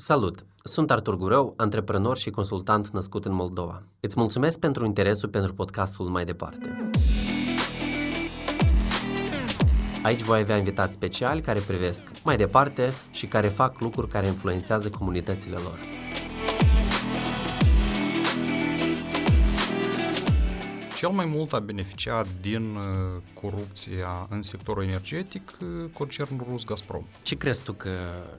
Salut! Sunt Artur Gurău, antreprenor și consultant născut în Moldova. Îți mulțumesc pentru interesul pentru podcastul mai departe. Aici voi avea invitați speciali care privesc mai departe și care fac lucruri care influențează comunitățile lor. Cel mai mult a beneficiat din uh, corupția în sectorul energetic uh, concernul rus Gazprom. Ce crezi tu că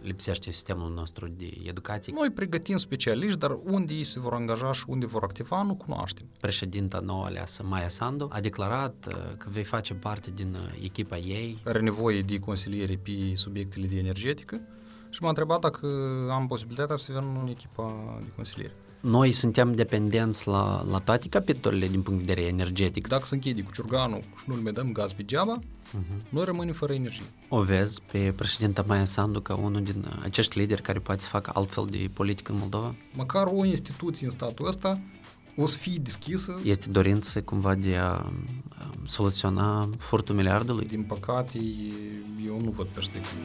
lipsește sistemul nostru de educație? Noi pregătim specialiști, dar unde ei se vor angaja și unde vor activa, nu cunoaștem. Președinta nouă aleasă, Maia Sandu, a declarat uh, că vei face parte din echipa ei. Are nevoie de consiliere pe subiectele de energetică și m-a întrebat dacă am posibilitatea să vin în echipa de consiliere. Noi suntem dependenți la, la toate capitolele din punct de vedere energetic. Dacă se închide cu ciurganul și nu-l mai dăm gaz pe geaba, uh-huh. noi rămânem fără energie. O vezi pe președinta Maia Sandu ca unul din acești lideri care poate să facă altfel de politică în Moldova? Măcar o instituție în statul ăsta o să fie deschisă. Este dorință cumva de a soluționa furtul miliardului? Din păcate, eu nu văd perspectivă.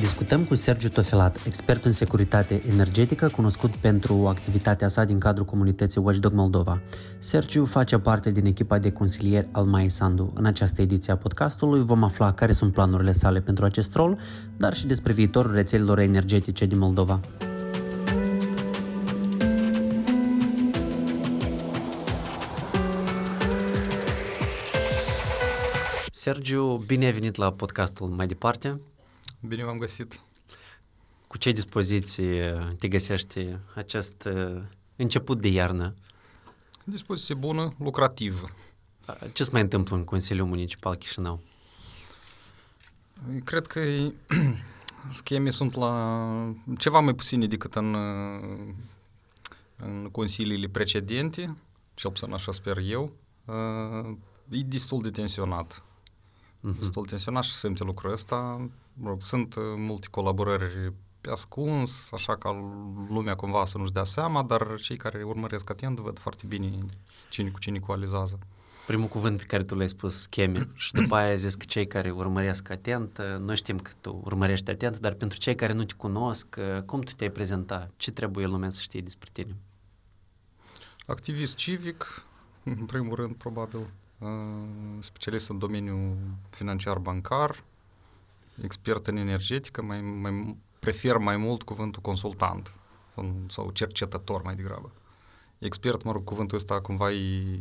Discutăm cu Sergiu Tofelat, expert în securitate energetică, cunoscut pentru activitatea sa din cadrul comunității Watchdog Moldova. Sergiu face parte din echipa de consilieri al Mai Sandu. În această ediție a podcastului vom afla care sunt planurile sale pentru acest rol, dar și despre viitorul rețelelor energetice din Moldova. Sergiu, bine ai venit la podcastul mai departe. Bine v-am găsit! Cu ce dispoziții te găsești acest început de iarnă? Dispoziție bună, lucrativă. Ce se mai întâmplă în Consiliul Municipal Chișinău? Cred că scheme sunt la ceva mai puține decât în, în consiliile precedente, cel puțin așa sper eu. E destul de tensionat. Uh-huh. Destul de tensionat și simte lucrul ăsta mă rog, sunt uh, multe colaborări pe ascuns, așa ca lumea cumva să nu-și dea seama, dar cei care urmăresc atent văd foarte bine cine cu cine coalizează. Primul cuvânt pe care tu l-ai spus, scheme, și după aia ai zis că cei care urmăresc atent, uh, noi știm că tu urmărești atent, dar pentru cei care nu te cunosc, uh, cum tu te-ai prezenta? Ce trebuie lumea să știe despre tine? Activist civic, în primul rând, probabil, specialist în domeniul financiar-bancar, expert în energetică, mai, mai prefer mai mult cuvântul consultant sau, sau cercetător mai degrabă. Expert, mă rog, cuvântul ăsta cumva e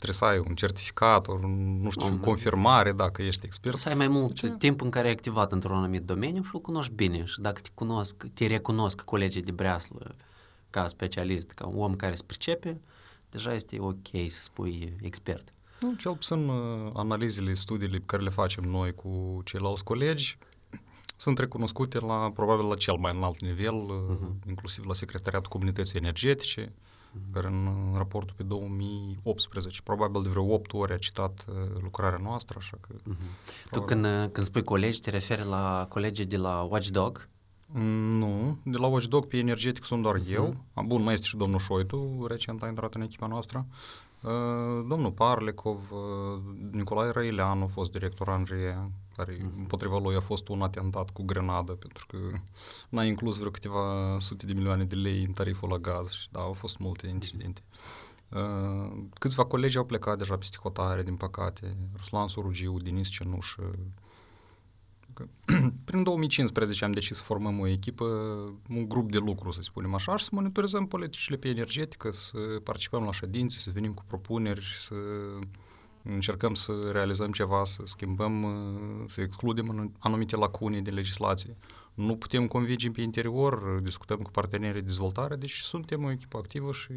trebuie să ai un certificat, o, nu știu, o confirmare dacă ești expert. Să ai mai mult Ce? timp în care ai activat într-un anumit domeniu și îl cunoști bine și dacă te cunosc, te recunosc colegii de breaslă ca specialist, ca un om care se pricepe, deja este ok să spui expert. Nu, cel puțin uh, analizele, studiile pe care le facem noi cu ceilalți colegi sunt recunoscute la, probabil la cel mai înalt nivel, uh-huh. inclusiv la Secretariatul Comunității Energetice, uh-huh. care în raportul pe 2018, probabil de vreo 8 ori a citat uh, lucrarea noastră, așa că... Uh-huh. Tu când, când spui colegi, te referi la colegii de la Watchdog? Mm, nu, de la Watchdog pe energetic sunt doar uh-huh. eu. Bun, mai este și domnul Șoitu, recent a intrat în echipa noastră. Uh, domnul Parlecov, uh, Nicolae Răileanu, fost director Andrie, care uh-huh. împotriva lui a fost un atentat cu grenadă, pentru că n-a inclus vreo câteva sute de milioane de lei în tariful la gaz și da, au fost multe incidente. Uh, câțiva colegi au plecat deja peste hotare, din păcate. Ruslan Surugiu, Denis Cenușă, prin 2015 am decis să formăm o echipă, un grup de lucru, să spunem așa, și să monitorizăm politicile pe energetică, să participăm la ședințe, să venim cu propuneri și să încercăm să realizăm ceva, să schimbăm, să excludem anumite lacune de legislație. Nu putem convinge pe interior, discutăm cu partenerii de dezvoltare, deci suntem o echipă activă și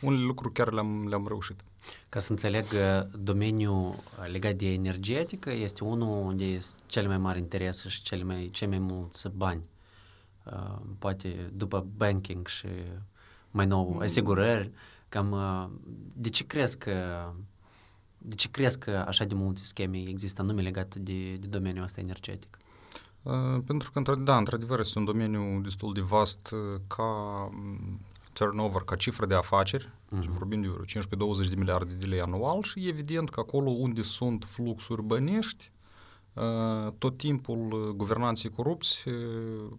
unele lucruri chiar le-am, le-am reușit. Ca să înțeleg, domeniul legat de energetică este unul unde este cele mai mari interese și cele mai, cei mai mulți bani. Poate după banking și mai nou mm. asigurări, cam de ce crezi că de ce crezi că așa de multe scheme există nume legate de, de domeniul ăsta energetic? Uh, pentru că, da, într-adevăr, este un domeniu destul de vast ca turnover ca cifră de afaceri, uh-huh. vorbim de 15-20 de miliarde de lei anual și evident că acolo unde sunt fluxuri bănești, tot timpul guvernanții corupți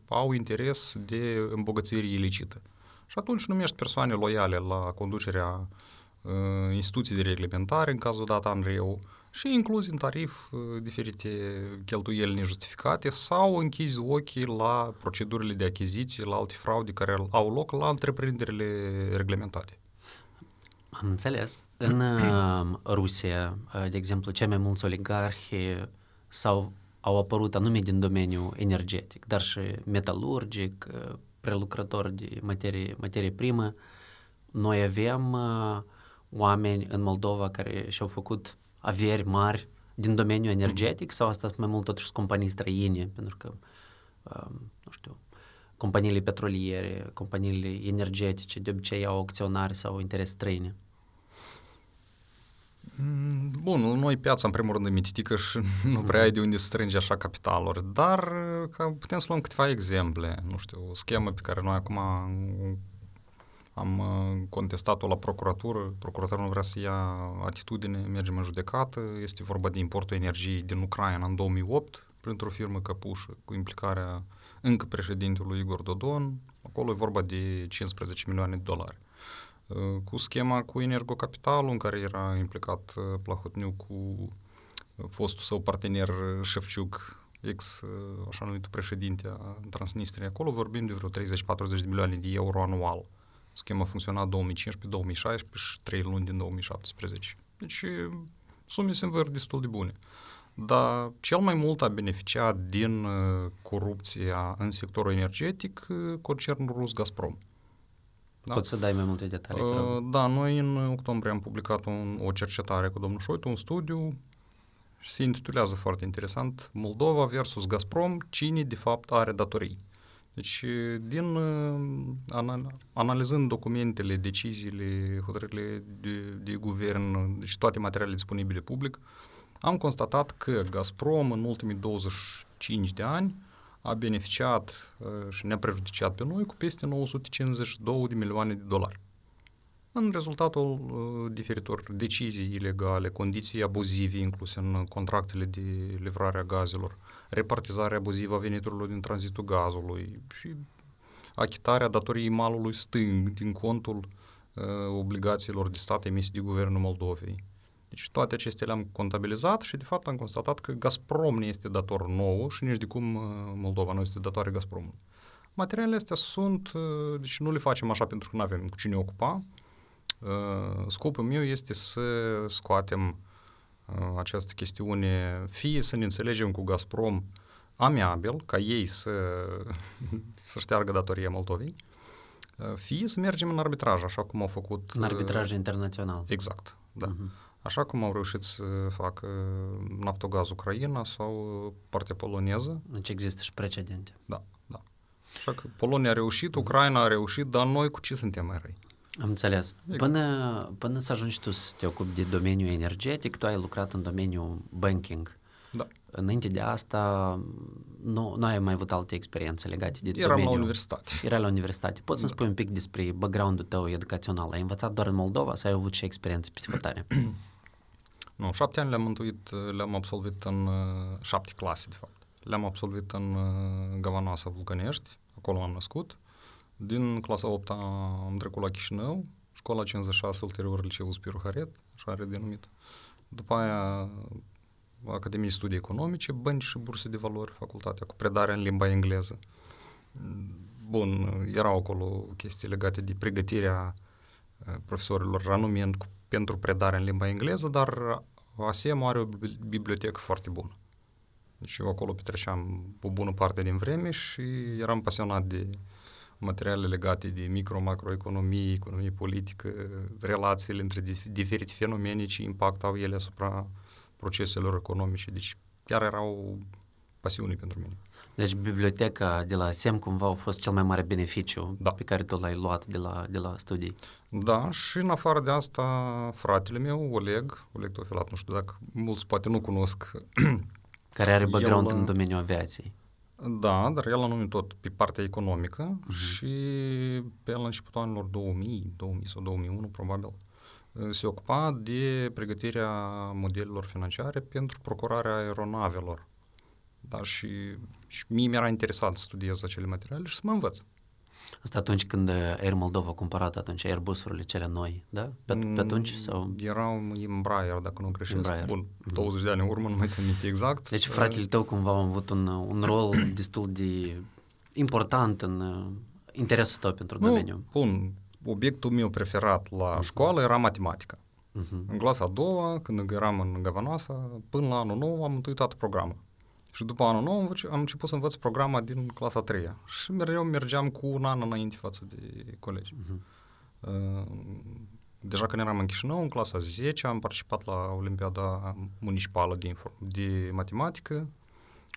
au interes de îmbogățire ilicită. Și atunci numești persoane loiale la conducerea instituții de reglementare, în cazul dat Andreu, și incluzi în tarif diferite cheltuieli nejustificate sau închizi ochii la procedurile de achiziție, la alte fraude care au loc la întreprinderile reglementate. Am înțeles. În uh, Rusia, uh, de exemplu, cei mai mulți oligarhi sau au apărut anume din domeniul energetic, dar și metalurgic, uh, prelucrători de materie, materie primă. Noi avem oameni în Moldova care și-au făcut averi mari din domeniul energetic sau asta mai mult totuși companii străine, pentru că, nu știu, companiile petroliere, companiile energetice de obicei au acționari sau interese străine. Mm, bun, noi piața în primul rând e mititică și nu prea ai de unde să strângi așa capitaluri, dar ca putem să luăm câteva exemple, nu știu, o schemă pe care noi acum am uh, contestat-o la procuratură, procuratorul nu vrea să ia atitudine, mergem în judecată, este vorba de importul energiei din Ucraina în 2008, printr-o firmă căpușă, cu implicarea încă președintelui Igor Dodon, acolo e vorba de 15 milioane de dolari. Uh, cu schema cu Energocapitalul, în care era implicat uh, Plahotniu cu fostul său partener Șefciuc, ex, așa numitul președinte a Transnistriei, acolo vorbim de vreo 30-40 de milioane de euro anual. Schema funcționa 2015-2016 și 3 luni din 2017. Deci sume se învăr destul de bune. Dar cel mai mult a beneficiat din uh, corupția în sectorul energetic uh, concernul rus Gazprom. Da? Poți să dai mai multe detalii? Uh, da, noi în octombrie am publicat un, o cercetare cu domnul Șoitu, un studiu se intitulează foarte interesant Moldova versus Gazprom, cine de fapt are datorii. Deci, din analizând documentele, deciziile, hotărârile de, de guvern și toate materialele disponibile public, am constatat că Gazprom în ultimii 25 de ani a beneficiat și ne-a prejudiciat pe noi cu peste 952 de milioane de dolari în rezultatul uh, diferitor decizii ilegale, condiții abuzive incluse în contractele de livrare a gazelor, repartizarea abuzivă a veniturilor din tranzitul gazului și achitarea datoriei malului stâng din contul uh, obligațiilor de stat emise de Guvernul Moldovei. Deci toate acestea le-am contabilizat și de fapt am constatat că Gazprom nu este dator nou și nici de cum uh, Moldova nu este datoare Gazpromului. Materialele astea sunt, uh, deci nu le facem așa pentru că nu avem cu cine ocupa, Uh, scopul meu este să scoatem uh, această chestiune, fie să ne înțelegem cu Gazprom amiabil, ca ei să, să șteargă datoria Moldovei, uh, fie să mergem în arbitraj, așa cum au făcut... În arbitraj internațional. Exact, da. Uh-huh. Așa cum au reușit să facă Naftogaz Ucraina sau partea poloneză. Deci există și precedente. Da, da. Așa că Polonia a reușit, Ucraina a reușit, dar noi cu ce suntem mai răi? Am înțeles. Exact. Până, până să ajungi tu să te ocupi de domeniul energetic, tu ai lucrat în domeniul banking. Da. Înainte de asta, nu, nu ai mai avut alte experiențe legate de Eram domeniul. la universitate. Era la universitate. Poți să da. spui un pic despre background-ul tău educațional? Ai învățat doar în Moldova sau ai avut și experiențe psihotare? nu, șapte ani le-am mântuit, le-am absolvit în șapte clase, de fapt. Le-am absolvit în Gavanoasa Vulcănești, acolo am născut. Din clasa 8 am trecut la Chișinău, școala 56, ulterior liceul Spiru Haret, așa are denumit. După aia Academie de Studii Economice, bănci și burse de valori, facultatea cu predarea în limba engleză. Bun, erau acolo chestii legate de pregătirea profesorilor anume pentru predarea în limba engleză, dar ASEM are o bibliotecă foarte bună. Deci eu acolo petreceam o bună parte din vreme și eram pasionat de materiale legate de micro-macroeconomie, economie politică, relațiile între diferite fenomene ce impact au ele asupra proceselor economice. Deci chiar era o pasiune pentru mine. Deci biblioteca de la SEM cumva a fost cel mai mare beneficiu da. pe care tu l-ai luat de la, de la studii. Da, și în afară de asta, fratele meu, Oleg, Oleg Tofilat, nu știu dacă mulți poate nu cunosc. Care are background el, în domeniul aviației. Da, dar el a numit tot pe partea economică uh-huh. și pe la începutul anilor 2000, 2000 sau 2001 probabil, se ocupa de pregătirea modelelor financiare pentru procurarea aeronavelor Da, și, și mie mi-era interesant să studiez acele materiale și să mă învăț. Asta atunci când Air Moldova a cumpărat atunci Airbus-urile cele noi, da? Pe, pe atunci? Sau? Erau Embraer, dacă nu greșesc. Embraer. Bun, 20 de ani în urmă, nu mai țin minte exact. Deci fratele tău cumva a avut un, un rol destul de important în uh, interesul tău pentru nu, domeniu. Bun, obiectul meu preferat la uh-huh. școală era matematica. Uh-huh. În clasa a doua, când eram în Gavanoasa, până la anul nou am întâi toată programul. Și după anul nou am început să învăț programa din clasa a treia. Și mereu mergeam cu un an înainte față de colegi. Uh-huh. Deja când eram în Chișinău, în clasa 10, am participat la Olimpiada Municipală de, inform- de Matematică.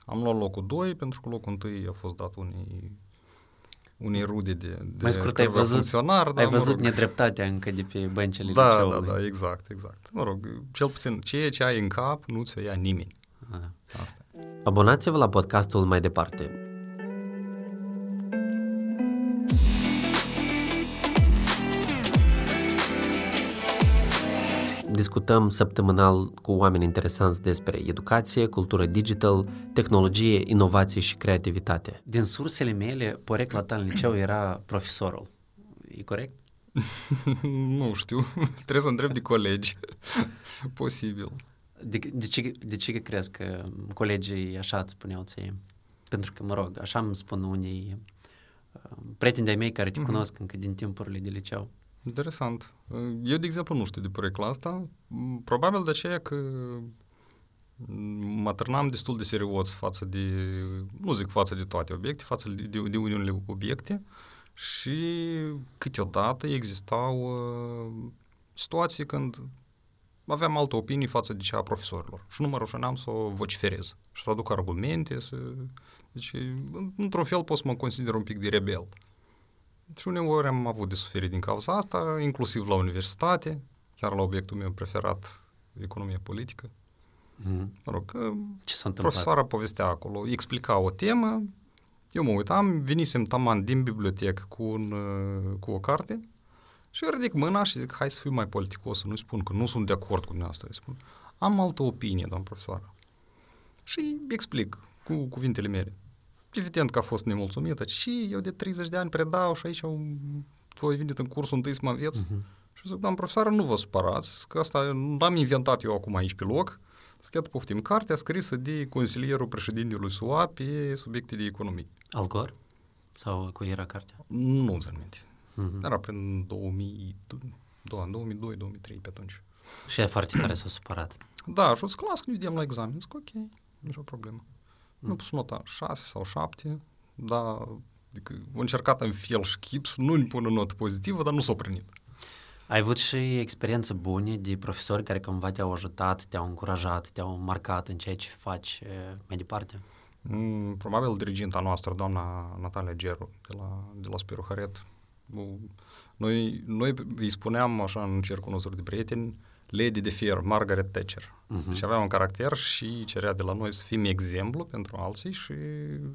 Am luat locul 2, pentru că locul 1 a fost dat unii unei rude de, de Mai scurt, ai văzut, funcționar. ai văzut mă rog. nedreptatea încă de pe băncile da, liceului. Da, da, exact, exact. Mă rog, cel puțin ceea ce ai în cap nu ți-o ia nimeni. Aha. Asta. Abonați-vă la podcastul mai departe. Discutăm săptămânal cu oameni interesanți despre educație, cultură digital, tehnologie, inovație și creativitate. Din sursele mele, porecla ta în liceu era profesorul. E corect? nu știu. Trebuie să întreb de colegi. Posibil. De, de, ce, de ce crezi că colegii așa îți spuneau ție? Pentru că, mă rog, așa îmi spun unii uh, prieteni de-ai mei care te mm-hmm. cunosc încă din timpurile de liceu. Interesant. Eu, de exemplu, nu știu de proiectul asta. Probabil de aceea că mă târnam destul de serios față de, nu zic față de toate obiecte, față de, de, de unele obiecte și câteodată existau uh, situații când aveam altă opinie față de cea a profesorilor și nu mă rușinam să o vociferez și să aduc argumente. Să... Deci, într-un fel pot să mă consider un pic de rebel. Și uneori am avut de suferit din cauza asta, inclusiv la universitate, chiar la obiectul meu preferat, economie politică. Mm. Mă rog, Ce s-a profesoara povestea acolo, explica o temă, eu mă uitam, venisem taman din bibliotecă cu, un, cu o carte și eu ridic mâna și zic, hai să fiu mai politicos, să nu spun că nu sunt de acord cu dumneavoastră. Îi spun, am altă opinie, doamnă profesoară. Și explic cu cuvintele mele. Evident că a fost nemulțumită. Și eu de 30 de ani predau și aici tu ai venit în cursul întâi să mă înveți. Uh-huh. Și zic, doamnă profesoară, nu vă supărați, că asta n-am inventat eu acum aici pe loc. Zic, poftim, cartea scrisă de consilierul președintelui SUA pe subiecte de economie. Al Gore? Sau cu era cartea? Nu ți minte. Uh-huh. Era prin 2000, 2002-2003 pe atunci. Și e foarte tare s-a supărat. Da, și o să las când vedem la examen. Zic, ok, nicio problemă. Mm. Nu pus nota 6 sau 7, dar adică, au încercat în fel și chip să nu-mi pună notă pozitivă, dar nu s-au primit. Ai avut și experiențe bune de profesori care cumva te-au ajutat, te-au încurajat, te-au marcat în ceea ce faci mai departe? Mm, probabil diriginta noastră, doamna Natalia Geru, de la, de la Spiru Haret. Noi, noi îi spuneam așa în cercul nostru de prieteni, Lady de Fier, Margaret Thatcher. Uh-huh. Deci avea un caracter și cerea de la noi să fim exemplu pentru alții și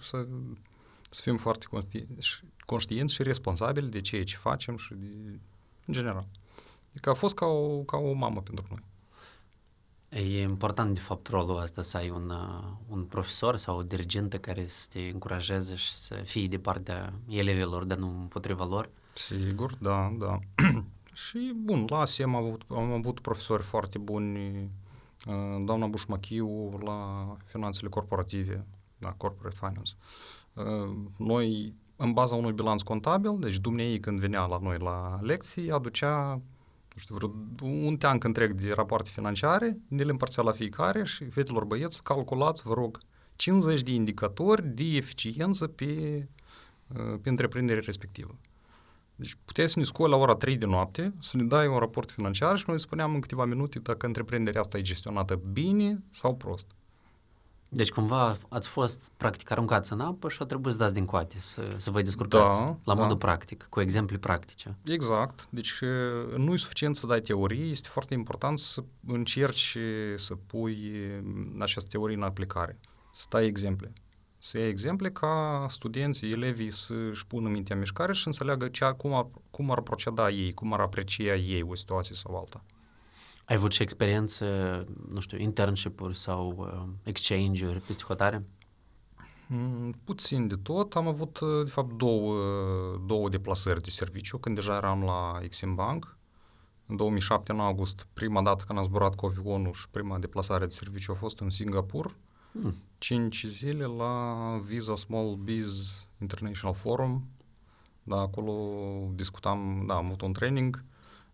să, să fim foarte conștienți, conștienți și responsabili de ceea ce facem și de, în general. Adică a fost ca o, ca o mamă pentru noi. E important, de fapt, rolul ăsta să ai un, un profesor sau o dirigentă care să te încurajeze și să fie de partea elevilor, dar nu împotriva lor. Sigur, da, da. Și, bun, la ASEM am avut, am avut profesori foarte buni, doamna Bușmachiu la finanțele corporative, da, corporate finance. Noi, în baza unui bilanț contabil, deci dumnei când venea la noi la lecții, aducea nu știu, vreo un teanc întreg de rapoarte financiare, ne le împărțea la fiecare și, fetelor băieți, calculați, vă rog, 50 de indicatori de eficiență pe, pe întreprindere respectivă. Deci puteai să ne scoli la ora 3 de noapte, să ne dai un raport financiar și noi spuneam în câteva minute dacă întreprinderea asta e gestionată bine sau prost. Deci cumva ați fost practic aruncați în apă și a trebuit să dați din coate, să, să vă descurcați da, la da. modul practic, cu exemple practice. Exact. Deci nu e suficient să dai teorie, este foarte important să încerci să pui această teorie în aplicare, să dai exemple să ia exemple ca studenții, elevii să-și pună mintea în mișcare și să înțeleagă cea, cum, ar, cum ar proceda ei, cum ar aprecia ei o situație sau alta. Ai avut și experiență, nu știu, internship-uri sau uh, exchange-uri peste hotare? Mm, puțin de tot. Am avut, de fapt, două, două deplasări de serviciu când deja eram la Exim Bank. În 2007, în august, prima dată când am zburat cu avionul și prima deplasare de serviciu a fost în Singapur. Mm. 5 zile la Visa Small Biz International Forum. Da, acolo discutam, da, am avut un training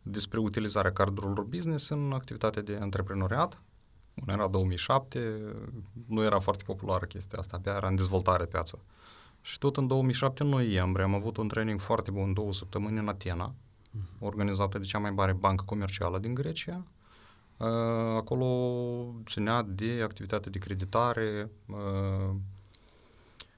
despre utilizarea cardurilor business în activitatea de antreprenoriat. Nu era 2007, nu era foarte populară chestia asta, abia era în dezvoltare piața. Și tot în 2007, în noiembrie, am avut un training foarte bun, două săptămâni în Atena, organizată de cea mai mare bancă comercială din Grecia. Uh, acolo ținea de activitatea de creditare, uh,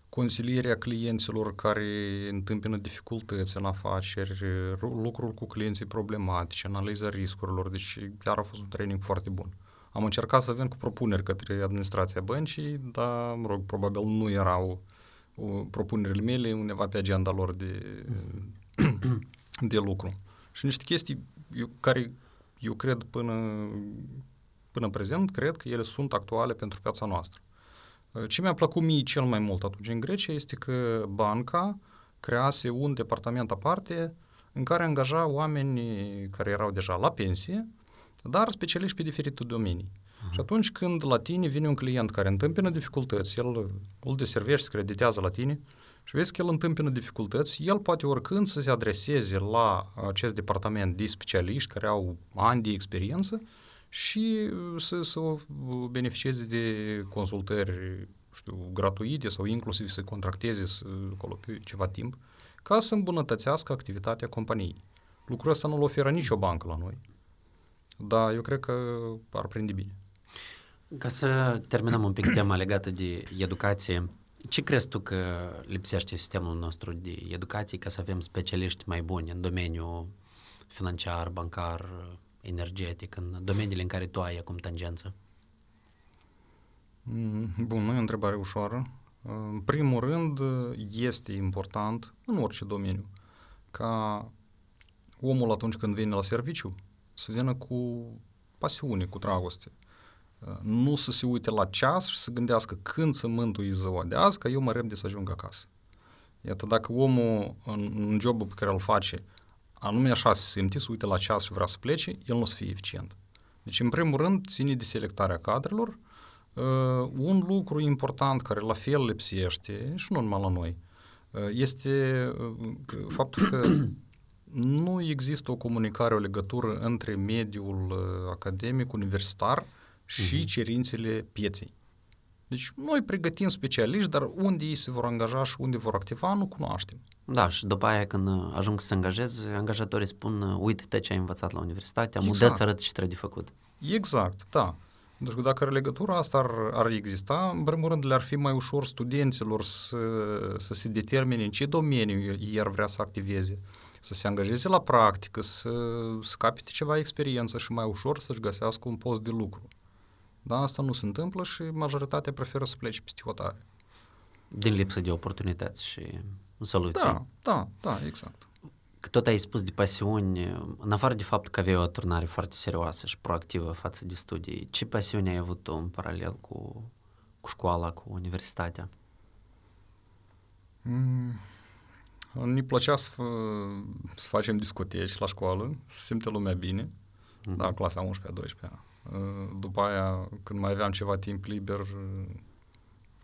consilierea clienților care întâmpină dificultăți în afaceri, lucrul cu clienții problematici, analiza riscurilor, deci chiar a fost un training foarte bun. Am încercat să vin cu propuneri către administrația băncii, dar, mă rog, probabil nu erau propunerile mele undeva pe agenda lor de, de lucru. Și niște chestii eu, care eu cred până, până prezent, cred că ele sunt actuale pentru piața noastră. Ce mi-a plăcut mie cel mai mult atunci în Grecia este că banca crease un departament aparte în care angaja oameni care erau deja la pensie, dar specialiști pe diferite domenii. Uh-huh. Și atunci când la tine vine un client care întâmpină dificultăți, el îl deservește, se creditează la tine și vezi că el întâmpină dificultăți, el poate oricând să se adreseze la acest departament de specialiști care au ani de experiență și să, să beneficieze de consultări știu, gratuite sau inclusiv să contracteze să, acolo pe ceva timp ca să îmbunătățească activitatea companiei. Lucrul ăsta nu-l oferă nicio bancă la noi. Da, eu cred că ar prinde bine. Ca să terminăm un pic tema legată de educație, ce crezi tu că lipsește sistemul nostru de educație ca să avem specialiști mai buni în domeniul financiar, bancar, energetic, în domeniile în care tu ai acum tangență? Mm, bun, nu e o întrebare ușoară. În primul rând, este important, în orice domeniu, ca omul atunci când vine la serviciu să vină cu pasiune, cu dragoste. Nu să se uite la ceas și să gândească când să mântui ziua de azi, că eu mă de să ajung acasă. Iată, dacă omul în, în jobul pe care îl face anume așa se simte, să uite la ceas și vrea să plece, el nu o să fie eficient. Deci, în primul rând, ține de selectarea cadrelor. Uh, un lucru important care la fel lipsește, și nu numai la noi, uh, este uh, faptul că nu există o comunicare, o legătură între mediul uh, academic, universitar și uh-huh. cerințele pieței. Deci noi pregătim specialiști, dar unde ei se vor angaja și unde vor activa, nu cunoaștem. Da, și după aia când ajung să se angajeze, angajatorii spun, uite-te ce ai învățat la universitate, exact. modest arăt ce trebuie de făcut. Exact, da. Deci dacă legătura asta ar, ar exista, în primul rând le-ar fi mai ușor studenților să, să se determine în ce domeniu ei ar vrea să activeze să se angajeze la practică, să, să capite ceva experiență și mai ușor să-și găsească un post de lucru. Dar asta nu se întâmplă și majoritatea preferă să plece peste hotare. Din lipsă de oportunități și soluții. Da, da, da, exact. Că tot ai spus de pasiuni, în afară de faptul că aveai o turnare foarte serioasă și proactivă față de studii, ce pasiuni ai avut tu în paralel cu, cu școala, cu universitatea? Mm, ne plăcea să, să facem discoteci la școală, să simte lumea bine, mm-hmm. da, clasa 11-a, 12-a. După aia, când mai aveam ceva timp liber,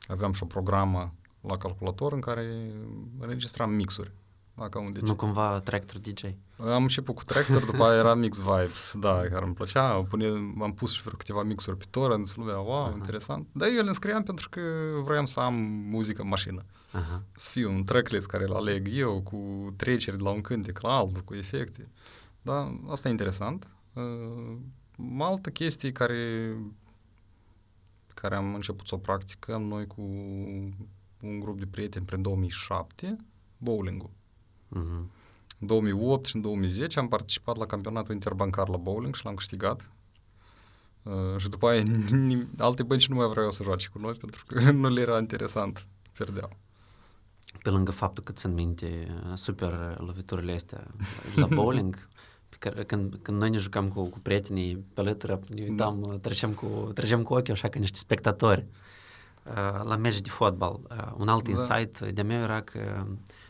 aveam și o programă la calculator în care înregistram mixuri. Dacă unde nu cumva Tractor DJ? Am început cu Tractor, după aia era Mix Vibes, da, care îmi plăcea. Pune, am pus și vreo câteva mixuri pe torrent, lumea, wow, uh-huh. interesant. Dar eu le înscriam pentru că vroiam să am muzică în mașină. Uh-huh. Să fiu un tracklist care îl aleg eu, cu treceri de la un cântec la altul, cu efecte. Da, asta e interesant. Uh, altă chestie care, care am început să o practicăm noi cu un grup de prieteni prin 2007, bowling-ul. Uh-huh. În 2008 și în 2010 am participat la campionatul interbancar la bowling și l-am câștigat. Uh, și după aia alte bănci nu mai vreau să joace cu noi pentru că nu le era interesant, pierdeau. Pe lângă faptul că țin minte super loviturile astea la bowling, când, când noi ne jucam cu, cu prietenii pe lătură, ne uitam, da. trecem, cu, trecem cu ochii așa ca niște spectatori. la meci de fotbal. Un alt da. insight de meu era că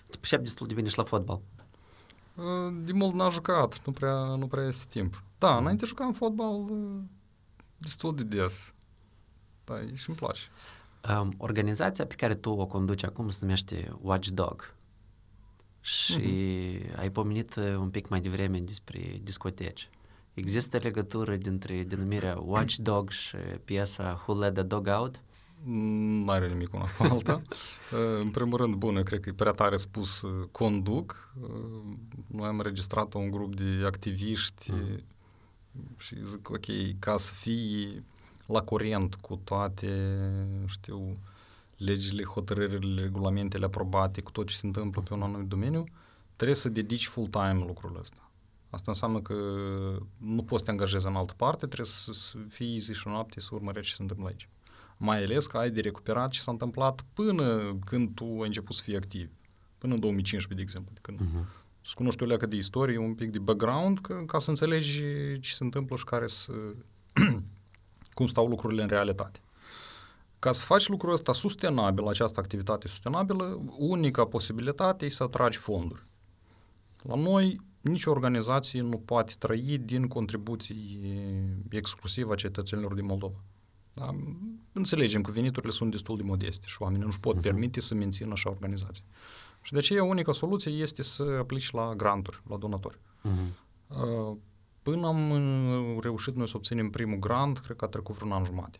te percep destul de bine și la fotbal. De mult n-am jucat, nu prea, nu prea este timp. Da, înainte jucam fotbal destul de des. Da, și îmi place. Um, organizația pe care tu o conduci acum se numește Watchdog. Și uh-huh. ai pomenit un pic mai devreme despre discoteci. Există legătură dintre denumirea Watchdog și piesa Who Let the Dog Out? Nu are nimic una cu alta. în primul rând, bună, cred că e prea tare spus conduc. Noi am înregistrat un grup de activiști mm. și zic, ok, ca să fii la curent cu toate, știu, legile, hotărârile, regulamentele aprobate, cu tot ce se întâmplă pe un anumit domeniu, trebuie să dedici full-time lucrul ăsta. Asta înseamnă că nu poți să te angajezi în altă parte, trebuie să fii zi și noapte să urmărești ce se întâmplă aici. Mai ales că ai de recuperat ce s-a întâmplat până când tu ai început să fii activ. Până în 2015, de exemplu. Când uh-huh. să cunoști o leacă de istorie, un pic de background, că, ca să înțelegi ce se întâmplă și care să, cum stau lucrurile în realitate. Ca să faci lucrul ăsta sustenabil, această activitate sustenabilă, unica posibilitate e să atragi fonduri. La noi, nicio organizație nu poate trăi din contribuții exclusiv a cetățenilor din Moldova. Da? Înțelegem că veniturile sunt destul de modeste și oamenii nu-și pot uh-huh. permite să mențină așa organizație. Și de aceea unica soluție este să aplici la granturi, la donatori. Uh-huh. Până am uh, reușit noi să obținem primul grant, cred că a trecut vreun an jumate.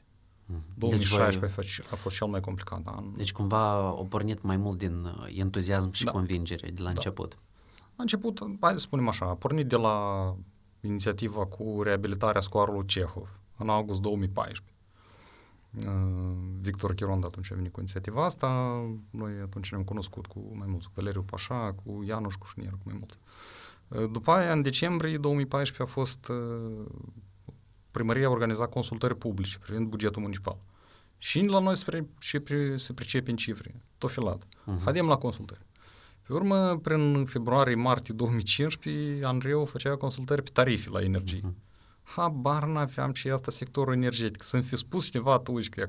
2016 deci voi... a fost cel mai complicat. Da? Deci cumva a pornit mai mult din uh, entuziasm și da. convingere de la da. început. La început, hai să spunem așa, a pornit de la inițiativa cu reabilitarea scoarului Cehov în august 2014. Uh, Victor Chiron atunci a venit cu inițiativa asta, noi atunci ne-am cunoscut cu mai mulți, cu Valeriu Pașa, cu Ianuș Cușnier, cu mai mult. Uh, după aia, în decembrie 2014 a fost primăria organiza consultări publice privind bugetul municipal. Și la noi se, se, se pricepe în cifre, tot filat. Uh-huh. Haidem la consultări. Pe urmă, prin februarie-martie 2015, Andreu făcea consultări pe tarife la energie. Uh-huh. Habar n-aveam ce e asta sectorul energetic. Să-mi fi spus cineva atunci că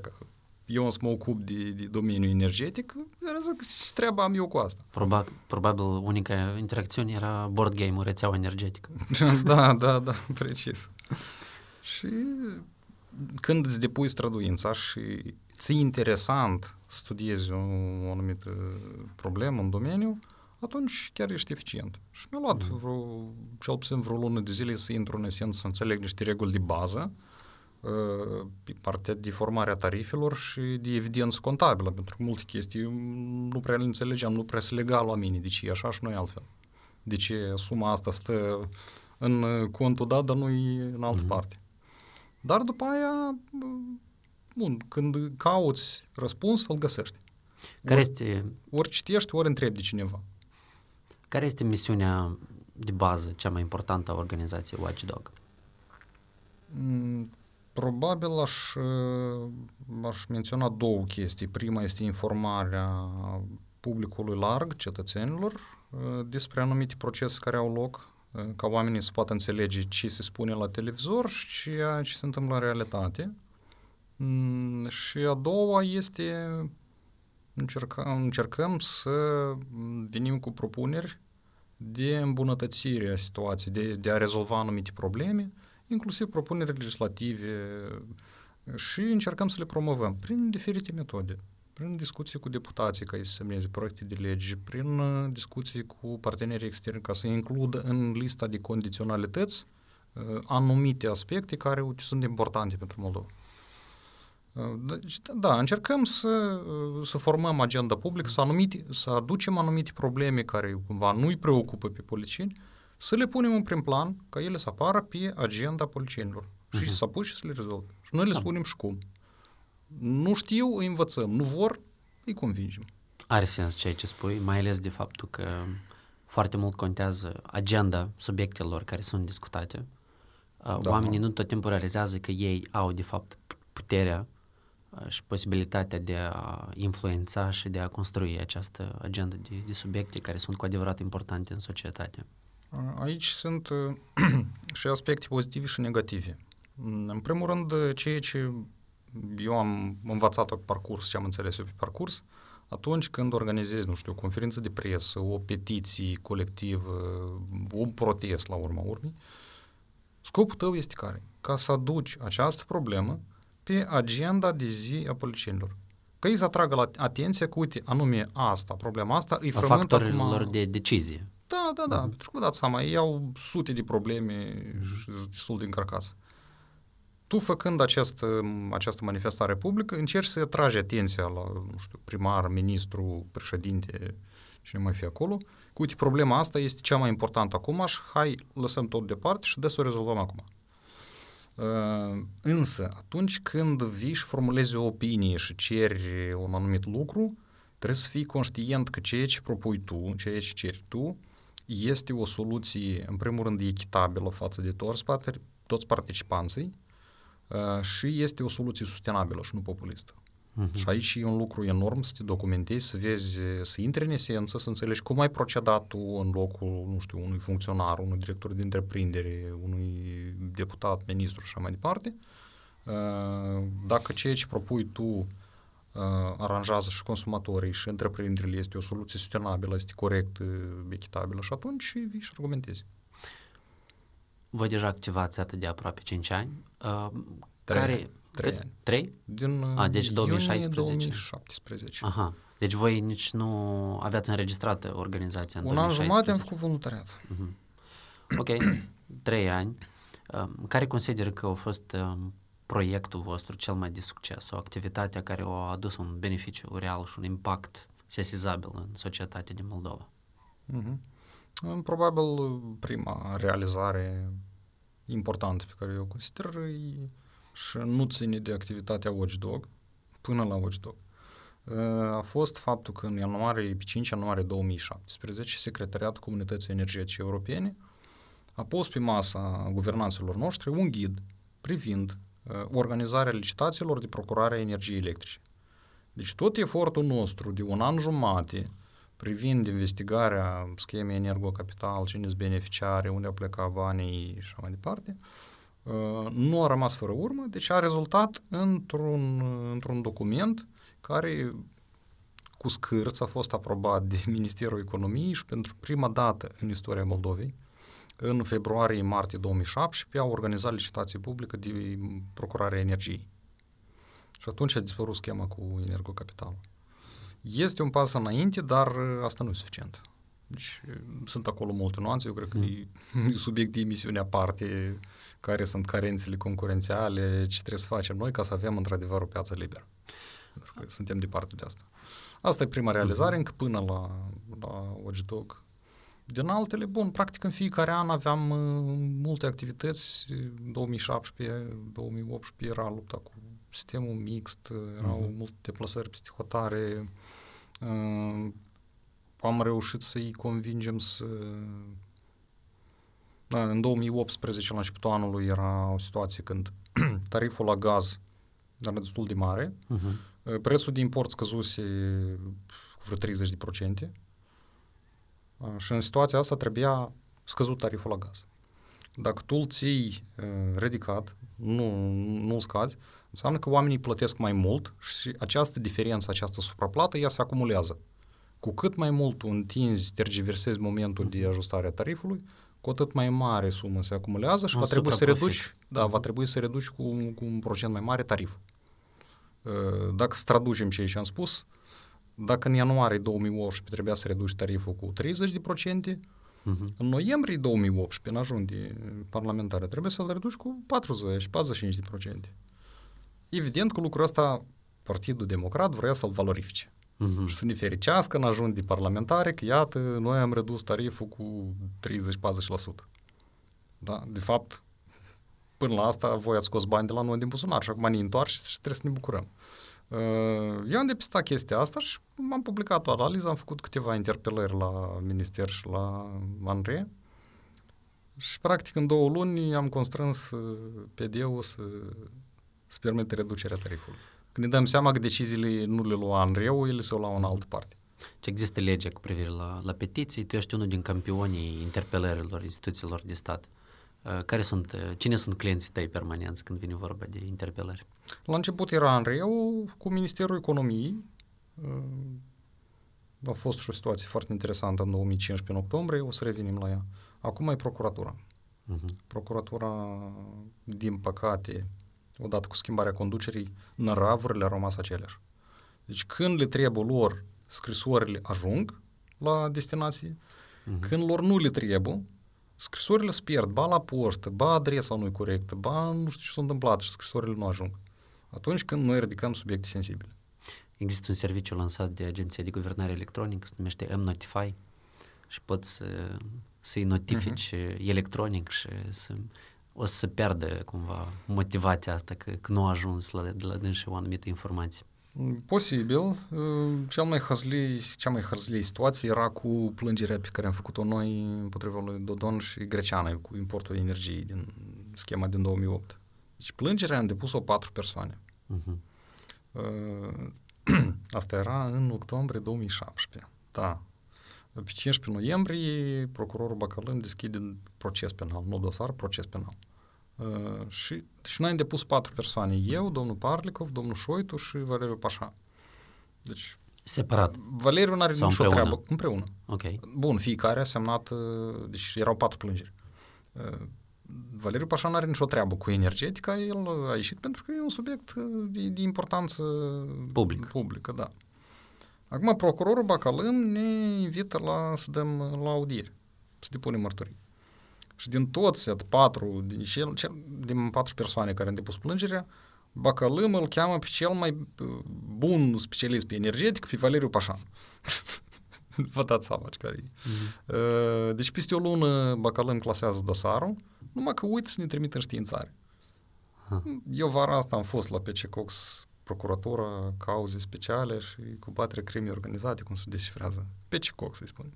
eu îmi să mă ocup de, de domeniul energetic, zic, ce treaba am eu cu asta? Probabil, probabil unica interacțiune era board game-ul, rețeaua energetică. da, da, da, precis. Și când îți depui străduința și ți interesant să studiezi o, o anumită problemă, în domeniu, atunci chiar ești eficient. Și mi-a luat mm. vreo, cel puțin vreo lună de zile să intru în esență, să înțeleg niște reguli de bază, uh, pe partea de formarea tarifelor și de evidență contabilă, pentru că multe chestii nu prea le înțelegeam, nu prea se lega la mine, de ce e așa și noi altfel. De ce suma asta stă în contul dat, dar nu e în altă mm. parte. Dar după aia, bun, când cauți răspuns, îl găsești. Care ori, este... Ori citești, ori întrebi de cineva. Care este misiunea de bază, cea mai importantă a organizației Watchdog? Mm, probabil aș, aș menționa două chestii. Prima este informarea publicului larg, cetățenilor, despre anumite procese care au loc ca oamenii să poată înțelege ce se spune la televizor și ce, ce se întâmplă în realitate. Mm, și a doua este încercăm, încercăm să venim cu propuneri de îmbunătățire a situației, de, de a rezolva anumite probleme, inclusiv propuneri legislative și încercăm să le promovăm prin diferite metode prin discuții cu deputații ca să semneze proiecte de legi, prin uh, discuții cu partenerii externi ca să includă în lista de condiționalități uh, anumite aspecte care sunt importante pentru Moldova. Uh, deci, da, încercăm să, să formăm agenda publică, să, anumite, să aducem anumite probleme care cumva nu îi preocupă pe politicieni, să le punem în prim plan, ca ele să apară pe agenda politicienilor uh-huh. și mhm. să apuce și să le rezolve. Și noi le da. spunem și cum. Nu știu, îi învățăm. Nu vor, îi convingem. Are sens ceea ce spui, mai ales de faptul că foarte mult contează agenda subiectelor care sunt discutate. Da, Oamenii nu tot timpul realizează că ei au, de fapt, puterea și posibilitatea de a influența și de a construi această agenda de, de subiecte care sunt cu adevărat importante în societate. Aici sunt și aspecte pozitive și negative. În primul rând, ceea ce eu am învățat-o pe parcurs ce am înțeles eu pe parcurs, atunci când organizezi, nu știu, o conferință de presă, o petiție colectivă, un protest la urma urmei, scopul tău este care? Ca să aduci această problemă pe agenda de zi a politicienilor. Că ei să atragă la atenție că, uite, anume asta, problema asta, îi frământă acum... de decizie. Da, da, da, uh-huh. pentru că vă dați seama, ei au sute de probleme și sunt destul de încărcați. Tu, făcând această, această manifestare publică, încerci să atragi atenția la, nu știu, primar, ministru, președinte, cine mai fi acolo, că, uite, problema asta este cea mai importantă acum și hai, lăsăm tot departe și de să o rezolvăm acum. Uh, însă, atunci când vii și formulezi o opinie și ceri un anumit lucru, trebuie să fii conștient că ceea ce propui tu, ceea ce ceri tu, este o soluție, în primul rând, echitabilă față de toți, toți participanții uh, și este o soluție sustenabilă și nu populistă. Uh-huh. Și aici e un lucru enorm să te documentezi, să vezi, să intri în esență, să înțelegi cum ai procedat tu în locul, nu știu, unui funcționar, unui director de întreprindere, unui deputat, ministru și așa mai departe. Uh, dacă ceea ce propui tu uh, aranjează și consumatorii și întreprinderile este o soluție sustenabilă, este corect, echitabilă și atunci vii și argumentezi. Voi deja activați atât de aproape 5 ani. Uh, care, Trei ani. Trei? Din A, deci 2016. 2017. Aha. Deci voi nici nu aveați înregistrată organizația în Un an jumate am făcut voluntariat. Uh-huh. Ok, trei ani. Care consider că a fost proiectul vostru cel mai de succes, o activitate care a adus un beneficiu real și un impact sesizabil în societatea din Moldova? Uh-huh. Probabil prima realizare importantă pe care eu consider e și nu ține de activitatea Watchdog până la Watchdog. A fost faptul că în ianuarie, pe 5 ianuarie 2017, Secretariatul Comunității Energetice Europene a pus pe masa guvernanților noștri un ghid privind organizarea licitațiilor de procurare a energiei electrice. Deci tot efortul nostru de un an jumate privind investigarea schemei energocapital, cine sunt beneficiare, unde au plecat banii și așa mai departe, uh, Uh, nu a rămas fără urmă, deci a rezultat într-un, într-un document care cu scârț a fost aprobat de Ministerul Economiei și pentru prima dată în istoria Moldovei, în februarie-martie 2017, au organizat licitație publică de procurare energiei. Și atunci a dispărut schema cu Energocapital. Este un pas înainte, dar asta nu e suficient. Deci sunt acolo multe nuanțe, eu cred că mm. e subiect de emisiune aparte, care sunt carențele concurențiale, ce trebuie să facem noi ca să avem într-adevăr o piață liberă. Pentru că suntem departe de asta. Asta e prima realizare, mm-hmm. încă până la, la Ogidog. Din altele, bun, practic în fiecare an aveam uh, multe activități. 2017, 2018 era lupta cu sistemul mixt, erau mm-hmm. multe deplasări peste hotare. Uh, am reușit să-i convingem să... Da, în 2018, la începutul anului, era o situație când tariful la gaz era destul de mare, uh-huh. prețul de import scăzuse cu vreo 30%, și în situația asta trebuia scăzut tariful la gaz. Dacă tu îl ții uh, ridicat, nu, nu scazi, înseamnă că oamenii plătesc mai mult și această diferență, această supraplată, ea se acumulează. Cu cât mai mult tu întinzi, tergiversezi momentul de ajustare a tarifului, cu atât mai mare sumă se acumulează și va trebui să reduci, da, va trebui să reduci cu, cu un procent mai mare tariful. Uh, dacă să traducem ceea ce am spus, dacă în ianuarie 2018 trebuia să reduci tariful cu 30%, uh-huh. Mhm. în noiembrie 2018, în ajun de parlamentare, trebuie să-l reduci cu 40-45%. Evident că lucrul ăsta Partidul Democrat vrea să-l valorifice uh-huh. și să ne fericească în ajun de parlamentare că, iată, noi am redus tariful cu 30-40%. Da? De fapt, până la asta, voi ați scos bani de la noi din buzunar și acum ne întoarce și trebuie să ne bucurăm. Uh, eu am depistat chestia asta și am publicat o analiză, am făcut câteva interpelări la minister și la Andrei și practic în două luni am constrâns uh, PD-ul să, să permite reducerea tarifului. Când ne dăm seama că deciziile nu le lua Andreu, ele se luau în altă parte. Ce există lege cu privire la, la petiții, tu ești unul din campionii interpelărilor instituțiilor de stat. Uh, care sunt, uh, cine sunt clienții tăi permanenți când vine vorba de interpelări? La început era în reu cu Ministerul Economiei. A fost și o situație foarte interesantă în 2015, în octombrie, o să revenim la ea. Acum e procuratura. Uh-huh. Procuratura, din păcate, odată cu schimbarea conducerii, năravurile au rămas aceleași. Deci când le trebuie lor, scrisorile ajung la destinație, uh-huh. când lor nu le trebuie, scrisorile se pierd, ba la poștă, ba adresa nu e corectă, ba nu știu ce s-a întâmplat și scrisorile nu ajung. Atunci când noi ridicăm subiecte sensibile. Există un serviciu lansat de Agenția de Guvernare Electronică, se numește M-Notify și poți să, să-i notifici uh-huh. electronic și să, o să se pierdă cumva motivația asta că, că nu a ajuns la, de la dânsă o anumită informație. Posibil. Cea mai hăzlii, cea mai hăzlii situație era cu plângerea pe care am făcut-o noi împotriva lui Dodon și Greceană cu importul energiei din schema din 2008. Deci plângerea am depus-o patru persoane. Uh-huh. Asta era în octombrie 2017. Da. Pe 15 noiembrie, procurorul Bacalân deschide proces penal, nu dosar, proces penal. Uh, și deci noi am depus patru persoane. Eu, domnul Parlicov, domnul Șoitu și Valeriu Pașa. Deci Separat. Valeriu nu are nicio împreună? treabă. Împreună. Ok. Bun, fiecare a semnat, uh, deci erau patru plângeri. Uh, Valeriu Pașa nu are nicio treabă cu energetica, el a ieșit pentru că e un subiect de, de importanță Public. publică. Da. Acum, procurorul Bacalâm ne invită la, să dăm la audiere, să depunem mărturii. Și din toți patru, din, cel, cel, din patru persoane care au depus plângerea, Bacalâm îl cheamă pe cel mai bun specialist pe energetic, pe Valeriu Pașan. Vă dați seama care mm-hmm. Deci peste o lună Bacalâm clasează dosarul, numai că uit să ne trimită în științare. Ha. Eu vara asta am fost la PC Cox, procuratura, cauze speciale și combaterea crimei organizate, cum se descifrează. PC Cox, să-i spun.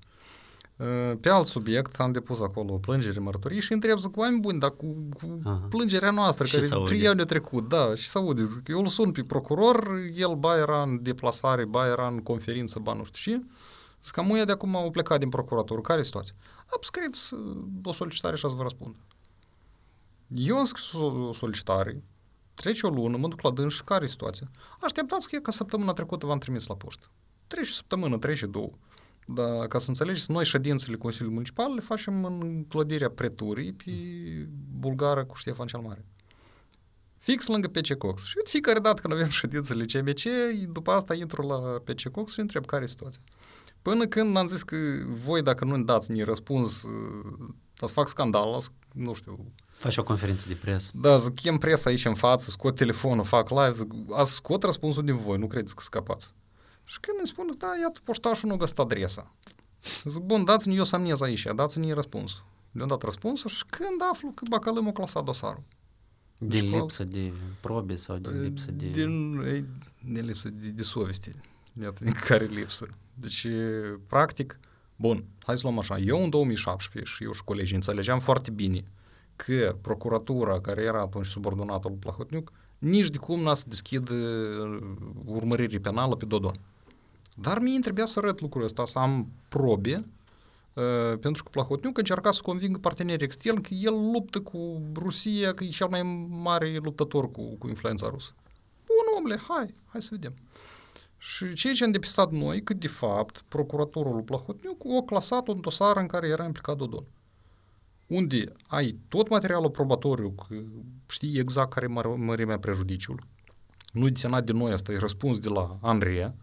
Pe alt subiect am depus acolo plângere, mărturii și întreb, zic, oameni buni, dar cu, cu plângerea noastră, și care trei ani trecut, da, și să aude. Eu îl sun pe procuror, el ba era în deplasare, ba era în conferință, ba nu știu ce. Zic, cam de acum au plecat din procuratură. Care e situația? Am scris o solicitare și ați vă răspund. Eu am scris o solicitare, trece o lună, mă duc la dâns și care e situația? Așteptați că, că săptămâna trecută v-am trimis la poștă. Trece săptămână, trece două. Dar ca să înțelegeți, noi ședințele Consiliului Municipal le facem în clădirea preturii pe Bulgară cu Ștefan cel Mare. Fix lângă PC Cox. Și uite, fiecare dată când avem ședințele CMC, după asta intru la PC Cox și întreb care e situația. Până când am zis că voi, dacă nu-mi dați ni răspuns, să fac scandal, nu știu, Faci o conferință de presă. Da, zic, chem presa aici în față, scot telefonul, fac live, zic, azi scot răspunsul din voi, nu credeți că scapați. Și când îmi spun, da, iată, poștașul nu găsit adresa. Zic, bun, dați-ne, eu să aici, dați-ne răspunsul. Le-am dat răspunsul și când aflu că Bacalăm o clasat dosarul. Din deci, lipsă de probe sau din lipsă de... Din, din lipsă de, de soveste. Iată, din care lipsă. Deci, practic, bun, hai să luăm așa. Eu în 2017 și eu și colegii înțelegeam foarte bine că procuratura care era atunci subordonată lui Plahotniuc nici de cum n-a să deschid urmărire penală pe Dodon. Dar mie trebuia să arăt lucrul ăsta, să am probe, uh, pentru că Plahotniuc încerca să convingă partenerii externi că el luptă cu Rusia, că e cel mai mare luptător cu, cu influența rusă. Bun, omule, hai, hai să vedem. Și ceea ce am depistat noi, că de fapt procuratorul lui Plahotniuc a clasat un dosar în care era implicat Dodon unde ai tot materialul probatoriu, că știi exact care e mărimea prejudiciul, nu deționat de noi, asta e răspuns de la Andreea,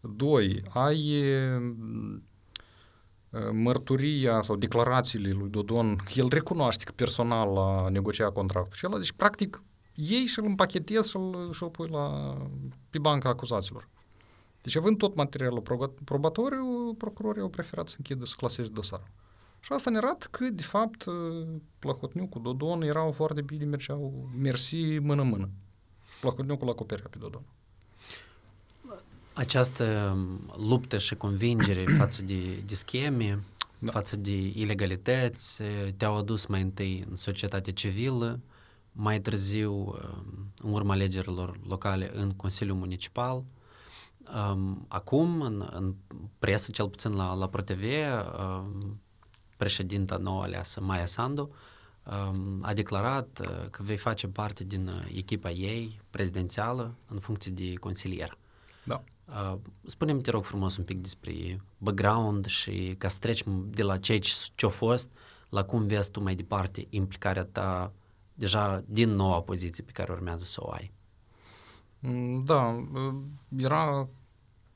Doi, ai mărturia sau declarațiile lui Dodon, el recunoaște că personal a negociat contractul și ăla, deci practic ei și îl împachetezi și îl, și îl pui la, pe banca acuzaților. Deci având tot materialul probatoriu, procurorii au preferat să închidă, să claseze dosarul. Și asta ne arată că, de fapt, Plahotniuc cu Dodon erau foarte bine, mergeau mersi mână-mână. Și Plahotniucul acoperea pe Dodon. Această luptă și convingere față de, de scheme, da. față de ilegalități, te-au adus mai întâi în societatea civilă, mai târziu, în urma alegerilor locale, în Consiliul Municipal. Acum, în, în presă, cel puțin la, la ProTV, președinta nouă aleasă, Maia Sandu, um, a declarat uh, că vei face parte din uh, echipa ei prezidențială în funcție de consilier. Da. Uh, spune-mi, te rog frumos, un pic despre background și ca să treci de la ce ce-a fost la cum vezi tu mai departe implicarea ta deja din noua poziție pe care urmează să o ai. Mm, da, era,